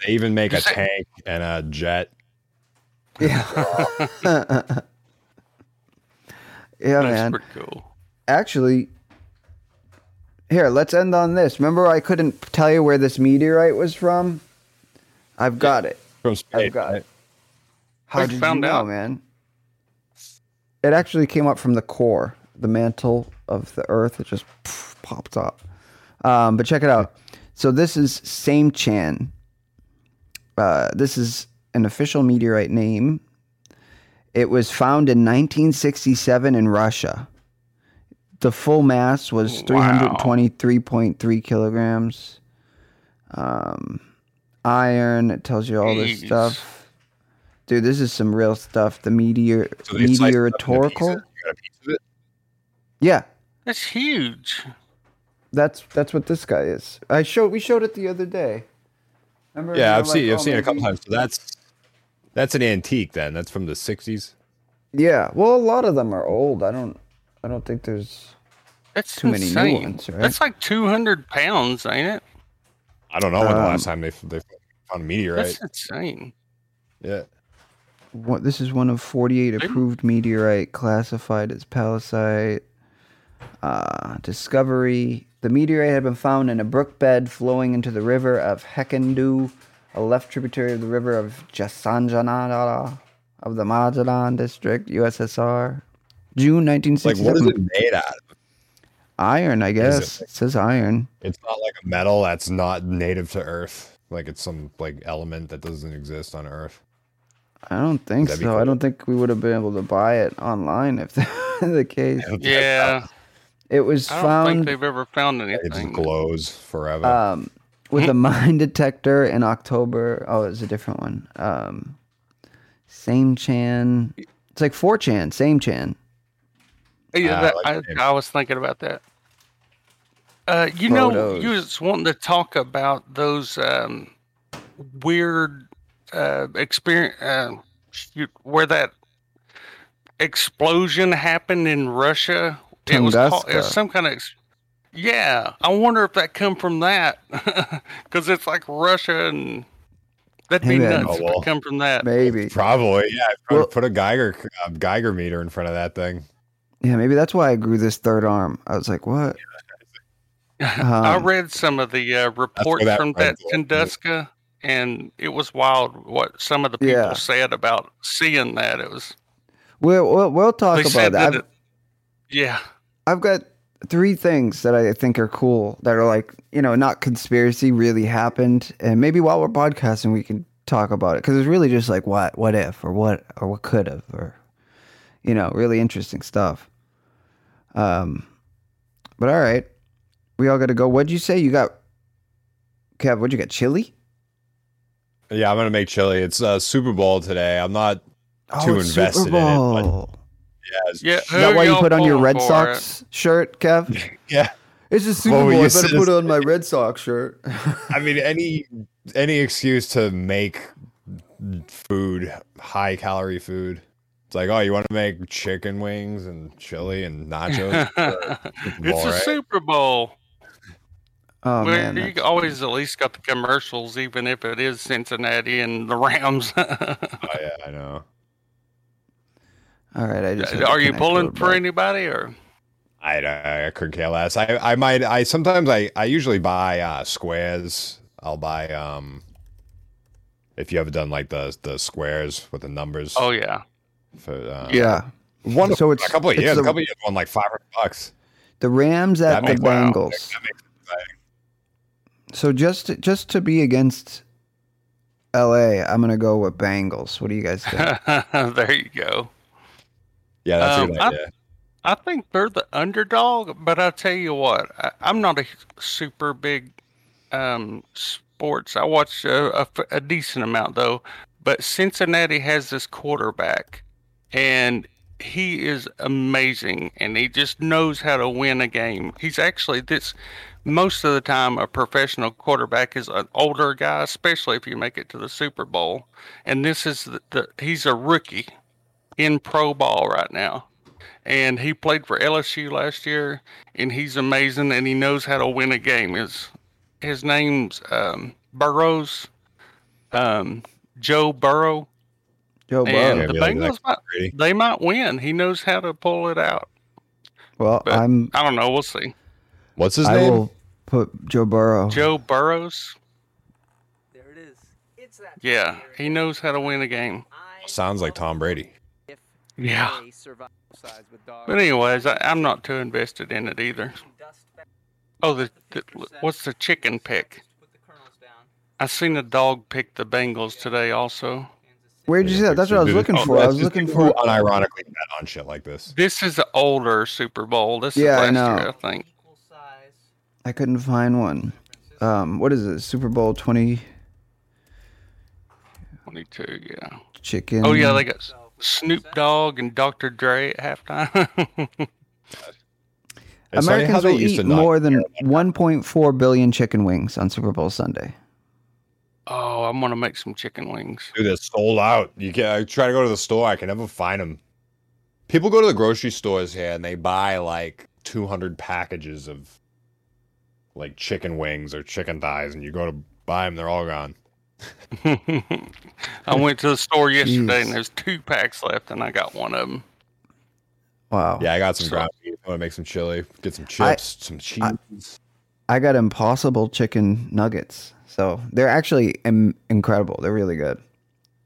They even make a say- tank and a jet. Yeah. yeah, That's man. pretty cool. Actually, here, let's end on this. Remember, I couldn't tell you where this meteorite was from. I've got it. From space, I've got right? it. How How'd did you you know, out? man? It actually came up from the core, the mantle of the Earth. It just pff, popped up. Um, but check it out. So this is Seymchan. Uh, this is an official meteorite name. It was found in 1967 in Russia. The full mass was Wow. 323.3 kilograms. Um, iron. It tells you all this stuff. Dude, this is some real stuff. The meteor So they slice it up into meteoritorical. pieces. You got a piece of it? Yeah, That's huge. that's that's what this guy is. I showed we showed it the other day. Remember? Yeah, I've were seen like, I've oh, seen it a couple times. So that's that's an antique then. That's from the 60s. Yeah, well, a lot of them are old. I don't, I don't think there's. That's Too many new ones, right? That's like 200 pounds, ain't it? I don't know when the Um, last time they they found a meteorite. That's insane. Yeah. What this is one of 48 approved meteorite classified as pallasite. Uh, discovery: the meteorite had been found in a brook bed flowing into the river of Hekandue, a left tributary of the river of Jasanjanada of the Magadan district, USSR. June 1967. Like what is it made out of? Iron, I Is it guess. like- It says iron. It's not like a metal that's not native to Earth. Like it's some like element that doesn't exist on Earth. I don't think That'd be so. I don't think we would have been able to buy it online if that were the case. Yeah. It was I don't think found they've ever found anything. It just glows forever. um, with a mine detector in October. Oh, it's a different one. Um, Seymchan. It's like 4chan, same Chan. Yeah, Ah, I like I. I was thinking about that. Uh, you know, Photos. you was wanting to talk about those um, weird uh, experience uh, shoot, where that explosion happened in Russia. It was, called, it was some kind of. Ex- yeah, I wonder if that come from that because it's like Russia and that'd be Hey, man. nuts Oh, if well. it come from that. Maybe. Probably, yeah. Put, Well- put a Geiger uh, Geiger meter in front of that thing. Yeah, maybe that's why I grew this third arm. I was like, what? I Um, read some of the uh, reports that from red that. Tunguska, and it was wild what some of the people Yeah. said about seeing that. It was We'll, we'll, we'll talk about that. that. I've, it- yeah, I've got three things that I think are cool that are like, you know, not conspiracy, really happened. And maybe while we're podcasting, we can talk about it because it's really just like what, what if, or what, or what could have, or, you know, really interesting stuff. Um, but all right, we all got to go. What'd you say? You got, Kev, what'd you get? Chili? Yeah, I'm gonna make chili. It's uh, Super Bowl today. I'm not too Oh, it's invested Super in it, but- Bowl. yeah, it's- yeah. Is that why you put on your Red for Sox shirt, Kev? yeah. It's a Super Well, Bowl. I better put it's- on my Red Sox shirt. I mean, any any excuse to make food high calorie food. It's like, oh, you want to make chicken wings and chili and nachos? it's a? Super Bowl. Oh Well, man, you that's- always at least got the commercials, even if it is Cincinnati and the Rams. oh yeah, I know. all right. I just Are you pulling for back. anybody or? I, I couldn't care less. I I might I sometimes I I usually buy uh, squares. I'll buy um. If you ever done like the the squares with the numbers. Oh yeah, For, uh, Yeah, one So so it's- a couple of years. the- a couple of years won like five hundred bucks. the Rams at That the makes- wow. Bengals. That makes it exciting. So just to, just to be against L.A., I'm gonna go with Bengals. What do you guys think? there you go. Yeah, that's a Um, good I- idea. I think they're the underdog, but I tell you what, I, I'm not a super big um, sports. I watch a decent amount though. But Cincinnati has this quarterback, and he is amazing, and he just knows how to win a game. He's actually this most of the time a professional quarterback is an older guy, especially if you make it to the Super Bowl. And this is the, the he's a rookie in pro ball right now and he played for LSU last year, and he's amazing, and he knows how to win a game. His his name's um, Burrows, um, Joe Burrow, Joe and Burrow. Yeah, the Bengals might, they might win. He knows how to pull it out. Well, but- I'm. I don't know. We'll see. What's his I name? will put Joe Burrow. Joe Burrows, There it is. It's that. yeah, he knows how to win a game. Sounds like Tom Brady. Yeah. But anyways, I, I'm not too invested in it either. Oh, the, the what's the chicken pick? I seen a dog pick the Bengals today also. Where'd you see that? That's what I was looking Oh, for. I was looking for. unironically bet on shit like this. This is an older Super Bowl. This Yeah, I is last know. year, I think. I couldn't find one. Um, what is it? Super Bowl twenty 22, yeah. chicken. Oh, yeah, they got Snoop Dogg and Dr. Dre at halftime. It's Americans will eat more than 1.4 billion chicken wings on Super Bowl Sunday. Oh, I'm going to make some chicken wings. Dude, they're sold out. You can I try to go to the store. I can never find them. People go to the grocery stores here and they buy like 200 packages of like chicken wings or chicken thighs, and you go to buy them, they're all gone. I went to the store yesterday Jeez. and there's two packs left, and I got one of them. Wow. Yeah, I got some So- ground beef. I want to make some chili, get some chips, some cheese. I got Impossible chicken nuggets. So they're actually Im- incredible. They're really good.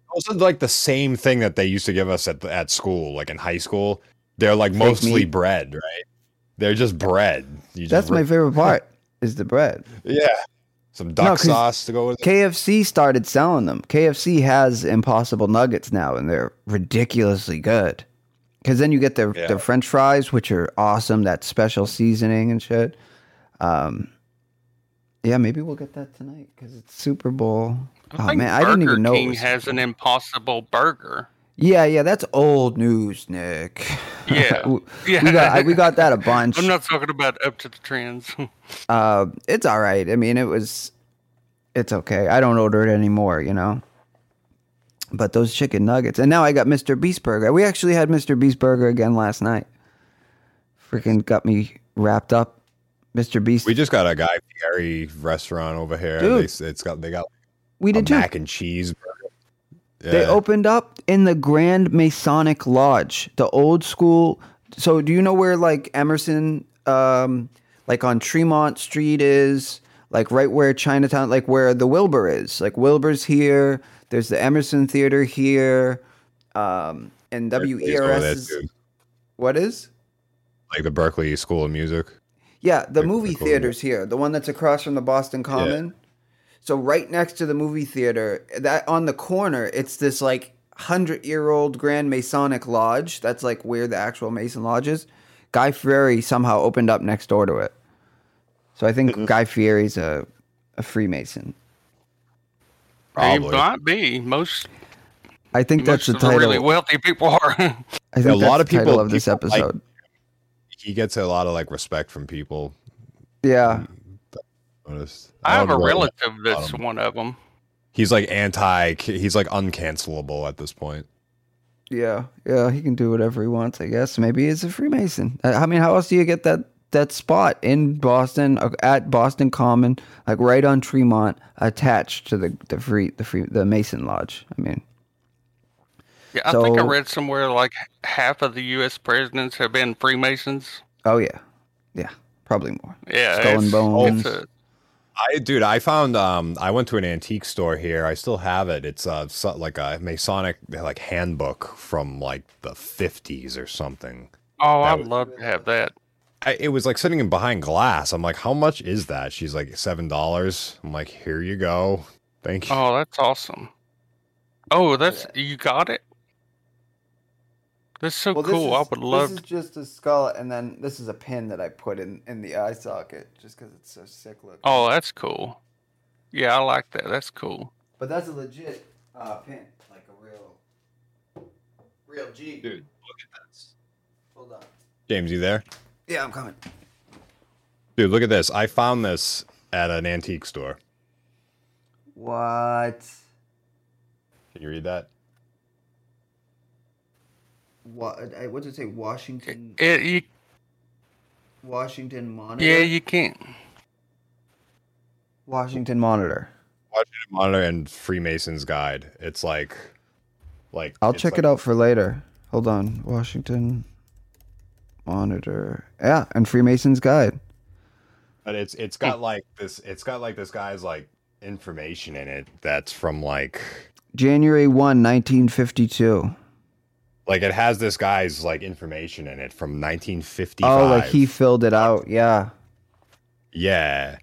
also, like the same thing that they used to give us at at school, like in high school. They're like Fake mostly meat. bread, right? They're just bread. You just That's my rip- favorite part is the bread. Yeah, some duck 'cause sauce to go with it. KFC started selling them. KFC has Impossible nuggets now, and they're ridiculously good. Because then you get their Yeah. their French fries, which are awesome. That special seasoning and shit. Um, yeah, maybe we'll get that tonight because it's Super Bowl. I oh man, I Burger didn't even know. it King has an impossible burger. Yeah, yeah, that's old news, Nick. Yeah. we, Yeah. we got I- we got that a bunch. I'm not talking about up to the trends. Uh, it's all right. I mean, it was, it's okay. I don't order it anymore, you know. But those chicken nuggets, and now I got Mr. Beast Burger. We actually had Mr. Beast Burger again last night. Freaking got me wrapped up, Mr. Beast. We just got a Guy Fieri restaurant over here. Dude. They, it's got they got we did too. mac and cheese. burger. They opened up in the Grand Masonic Lodge, the old school. So, do you know where like Emerson, um, like on Tremont Street is, like right where Chinatown, like where the Wilbur is? Like Wilbur's here. There's the Emerson Theater here, um, and WERS is what is? like the Berklee School of Music. Yeah, the Like, movie like theater's here, the one that's across from the Boston Common. So right next to the movie theater, that on the corner, it's this like hundred year old Grand Masonic Lodge. That's like where the actual Mason Lodge is. Guy Fieri somehow opened up next door to it. So I think mm-hmm. Guy Fieri's a a Freemason. It Probably. might be. Most, I think that's most the of the title. really wealthy people are. I think A that's lot of the title people- of this people like- episode. He gets a lot of like respect from people. yeah, Noticed. I have a don't relative that's one of them. He's like anti. He's like uncancelable at this point. yeah, yeah. He can do whatever he wants. I guess maybe he's a Freemason. I I mean, how else do you get that that spot in Boston uh, at Boston Common, like right on Tremont, attached to the the free the free the Mason Lodge? I mean, Yeah, I think I read somewhere like half of the U.S. presidents have been Freemasons. oh yeah, yeah, probably more. Yeah, Skull and Bones. it's a- I dude, I found um I went to an antique store here. I still have it. It's uh so, like a Masonic like handbook from like the 50s or something. oh, That I'd was- love to have that. I, it was like sitting in behind glass. I'm like, how much is that? She's like seven dollars. I'm like, here you go. Thank you. Oh, that's awesome. Oh, that's you got it. That's so cool. I would love. This is just a skull, and then this is a pin that I put in in the eye socket, just because it's so sick looking. Oh, that's cool. Yeah, I like that. That's cool. But that's a legit uh, pin, like a real, real G. Dude, look at this. Hold on. James, you there? Yeah, I'm coming. Dude, look at this. I found this at an antique store. What? Can you read that? What? Uh, I- uh, What did it say? Washington. It, you, Washington Monitor. yeah, you can't. Washington Monitor. Washington Monitor and Freemason's Guide. It's like, like I'll check like- it out for later. Hold on. Washington Monitor. Yeah, and Freemason's Guide. But it's it's got like this. It's got like this guy's like information in it that's from like January 1, 1952. Like it has this guy's like information in it from 1955. Oh, like he filled it out. Yeah. yeah,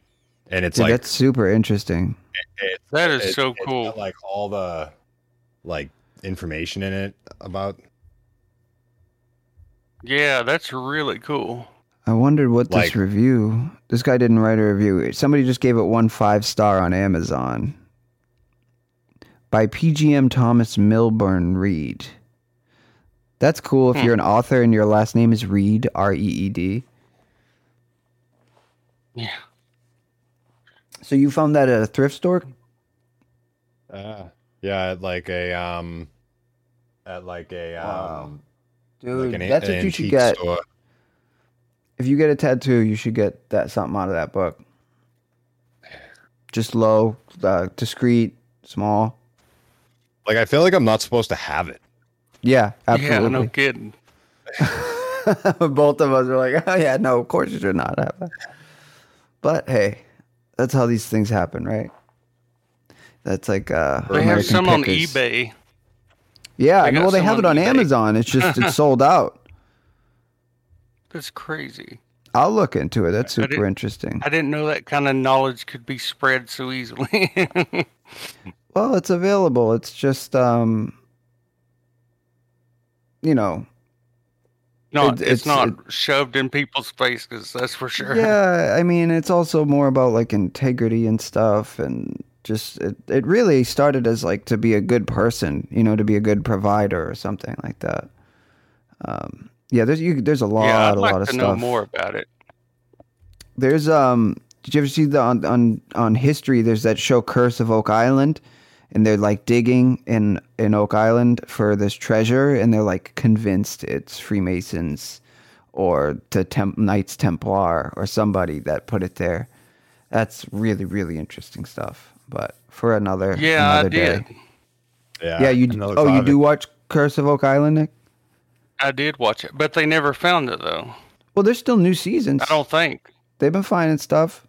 and it's Dude, like that's super interesting. it's, That is it- so it's got, cool. like all the like information in it about Yeah, that's really cool. I wondered what this Like- review. This guy didn't write a review. Somebody just gave it one five star on Amazon. By PGM Thomas Milburn Reed. That's cool if Hmm. you're an author and your last name is Reed, R E E D. Yeah. So you found that at a thrift store? uh, yeah, at like a um at like a Wow. um Dude, like an, that's an what you should get. store. If you get a tattoo, you should get that something out of that book. Just low, uh, discreet, small. Like I feel like I'm not supposed to have it. Yeah, Yeah, absolutely. no kidding. Both of us are like, oh yeah, no, of course you should not have that. But hey, that's how these things happen, right? That's like uh They have American some on eBay. Yeah, They well they have it on eBay. Amazon. It's just it's sold out. That's crazy. I'll look into it. That's super didn't- interesting. I didn't know that kind of knowledge could be spread so easily. Well, it's available. It's just um you know, not, It- it's, it's- not shoved in people's faces. That's for sure. Yeah, I mean, it's also more about like integrity and stuff, and just it, it really started as like to be a good person, you know, to be a good provider or something like that. Um, yeah, there's you, there's a lot, yeah, I'd a like lot of to stuff. know more about it. There's um did you ever see the on on on history there's that show Curse of Oak Island and they're like digging in in Oak Island for this treasure and they're like convinced it's Freemasons or the Temp- Knights Templar or somebody that put it there. That's really really interesting stuff. But for another Yeah, I another did. day. Yeah, Yeah, you another Oh, you do watch Curse of Oak Island, Nick? I did watch it, but they never found it though. Well, there's still new seasons. I don't think. They've been finding stuff.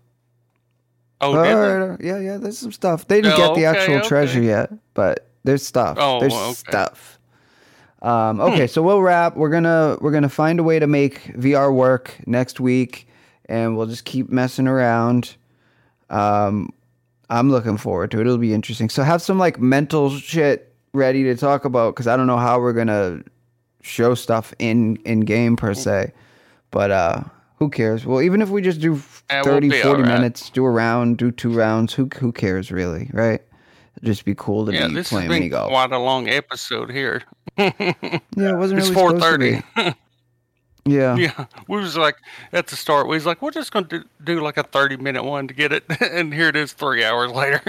Oh, All did they? right, all right. yeah, yeah. There's some stuff. They didn't Oh, get the okay, actual treasure yet, but there's stuff. Oh, there's okay. stuff. Um, okay, so we'll wrap. We're gonna we're gonna find a way to make VR work next week, and we'll just keep messing around. Um, I'm looking forward to it. It'll be interesting. So have some like mental shit ready to talk about because I don't know how we're gonna show stuff in in game per se, but uh, who cares? Well, even if we just do Yeah, we'll 30, 40 alright. minutes, do a round, do two rounds. Who who cares really, right? It'd just be cool to Yeah, be this has playing mini golf. quite a long episode here. Yeah, it wasn't it's really four supposed thirty. Yeah. Yeah, we was like at the start. We was like, we're just gonna do, do like a thirty minute one to get it, and here it is three hours later.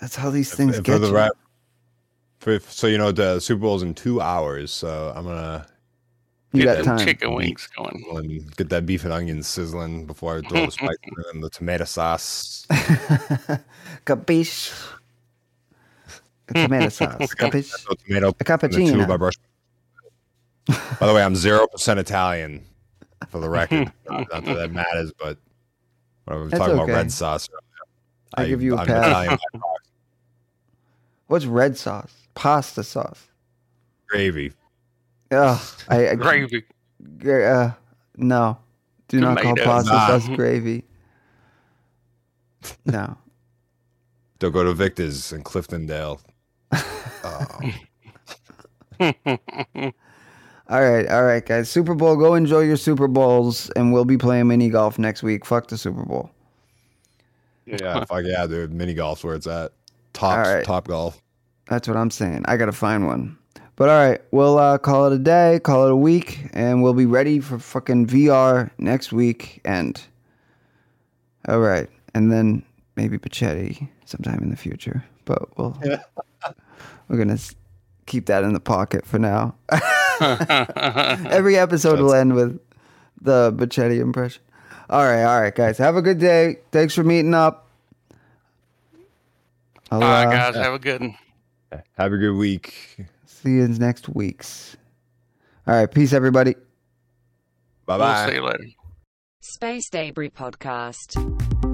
That's how these things for get the you. rap. For, so you know the Super Bowl's in two hours, so I'm gonna You get got them time. chicken wings going. and get that beef and onions sizzling before I throw the spice and the tomato sauce. Capiche? Tomato sauce. Capiche? Tomato. A the cappuccino. tube I brush- By the way, I'm zero percent Italian, for the record. Not that that matters, but when I was That's talking about red sauce, I give you a I'm pass. Italian What's red sauce? Pasta sauce. gravy. Ugh, I, I Gravy. gra- uh, no. Do not call Tomatoes. pasta Nah. sauce gravy. No. Don't go to Victor's in Cliftondale. Oh, All right, all right, guys. Super Bowl. Go enjoy your Super Bowls, and we'll be playing mini golf next week. Fuck the Super Bowl. yeah, fuck yeah, dude. Mini golf's where it's at. Top, All right. top golf. That's what I'm saying. I gotta find one. But all right, we'll uh, call it a day, call it a week, and we'll be ready for fucking VR next week. And all right, and then maybe Pachetti sometime in the future. But we'll we're gonna keep that in the pocket for now. Every episode will end with the Pachetti impression. All right, all right, guys. Have a good day. Thanks for meeting up. I'll, All right, uh, guys, have a good one. Have a good week. See you in next weeks. All right, peace, everybody. Bye We'll bye. see you later. Space Debris Podcast.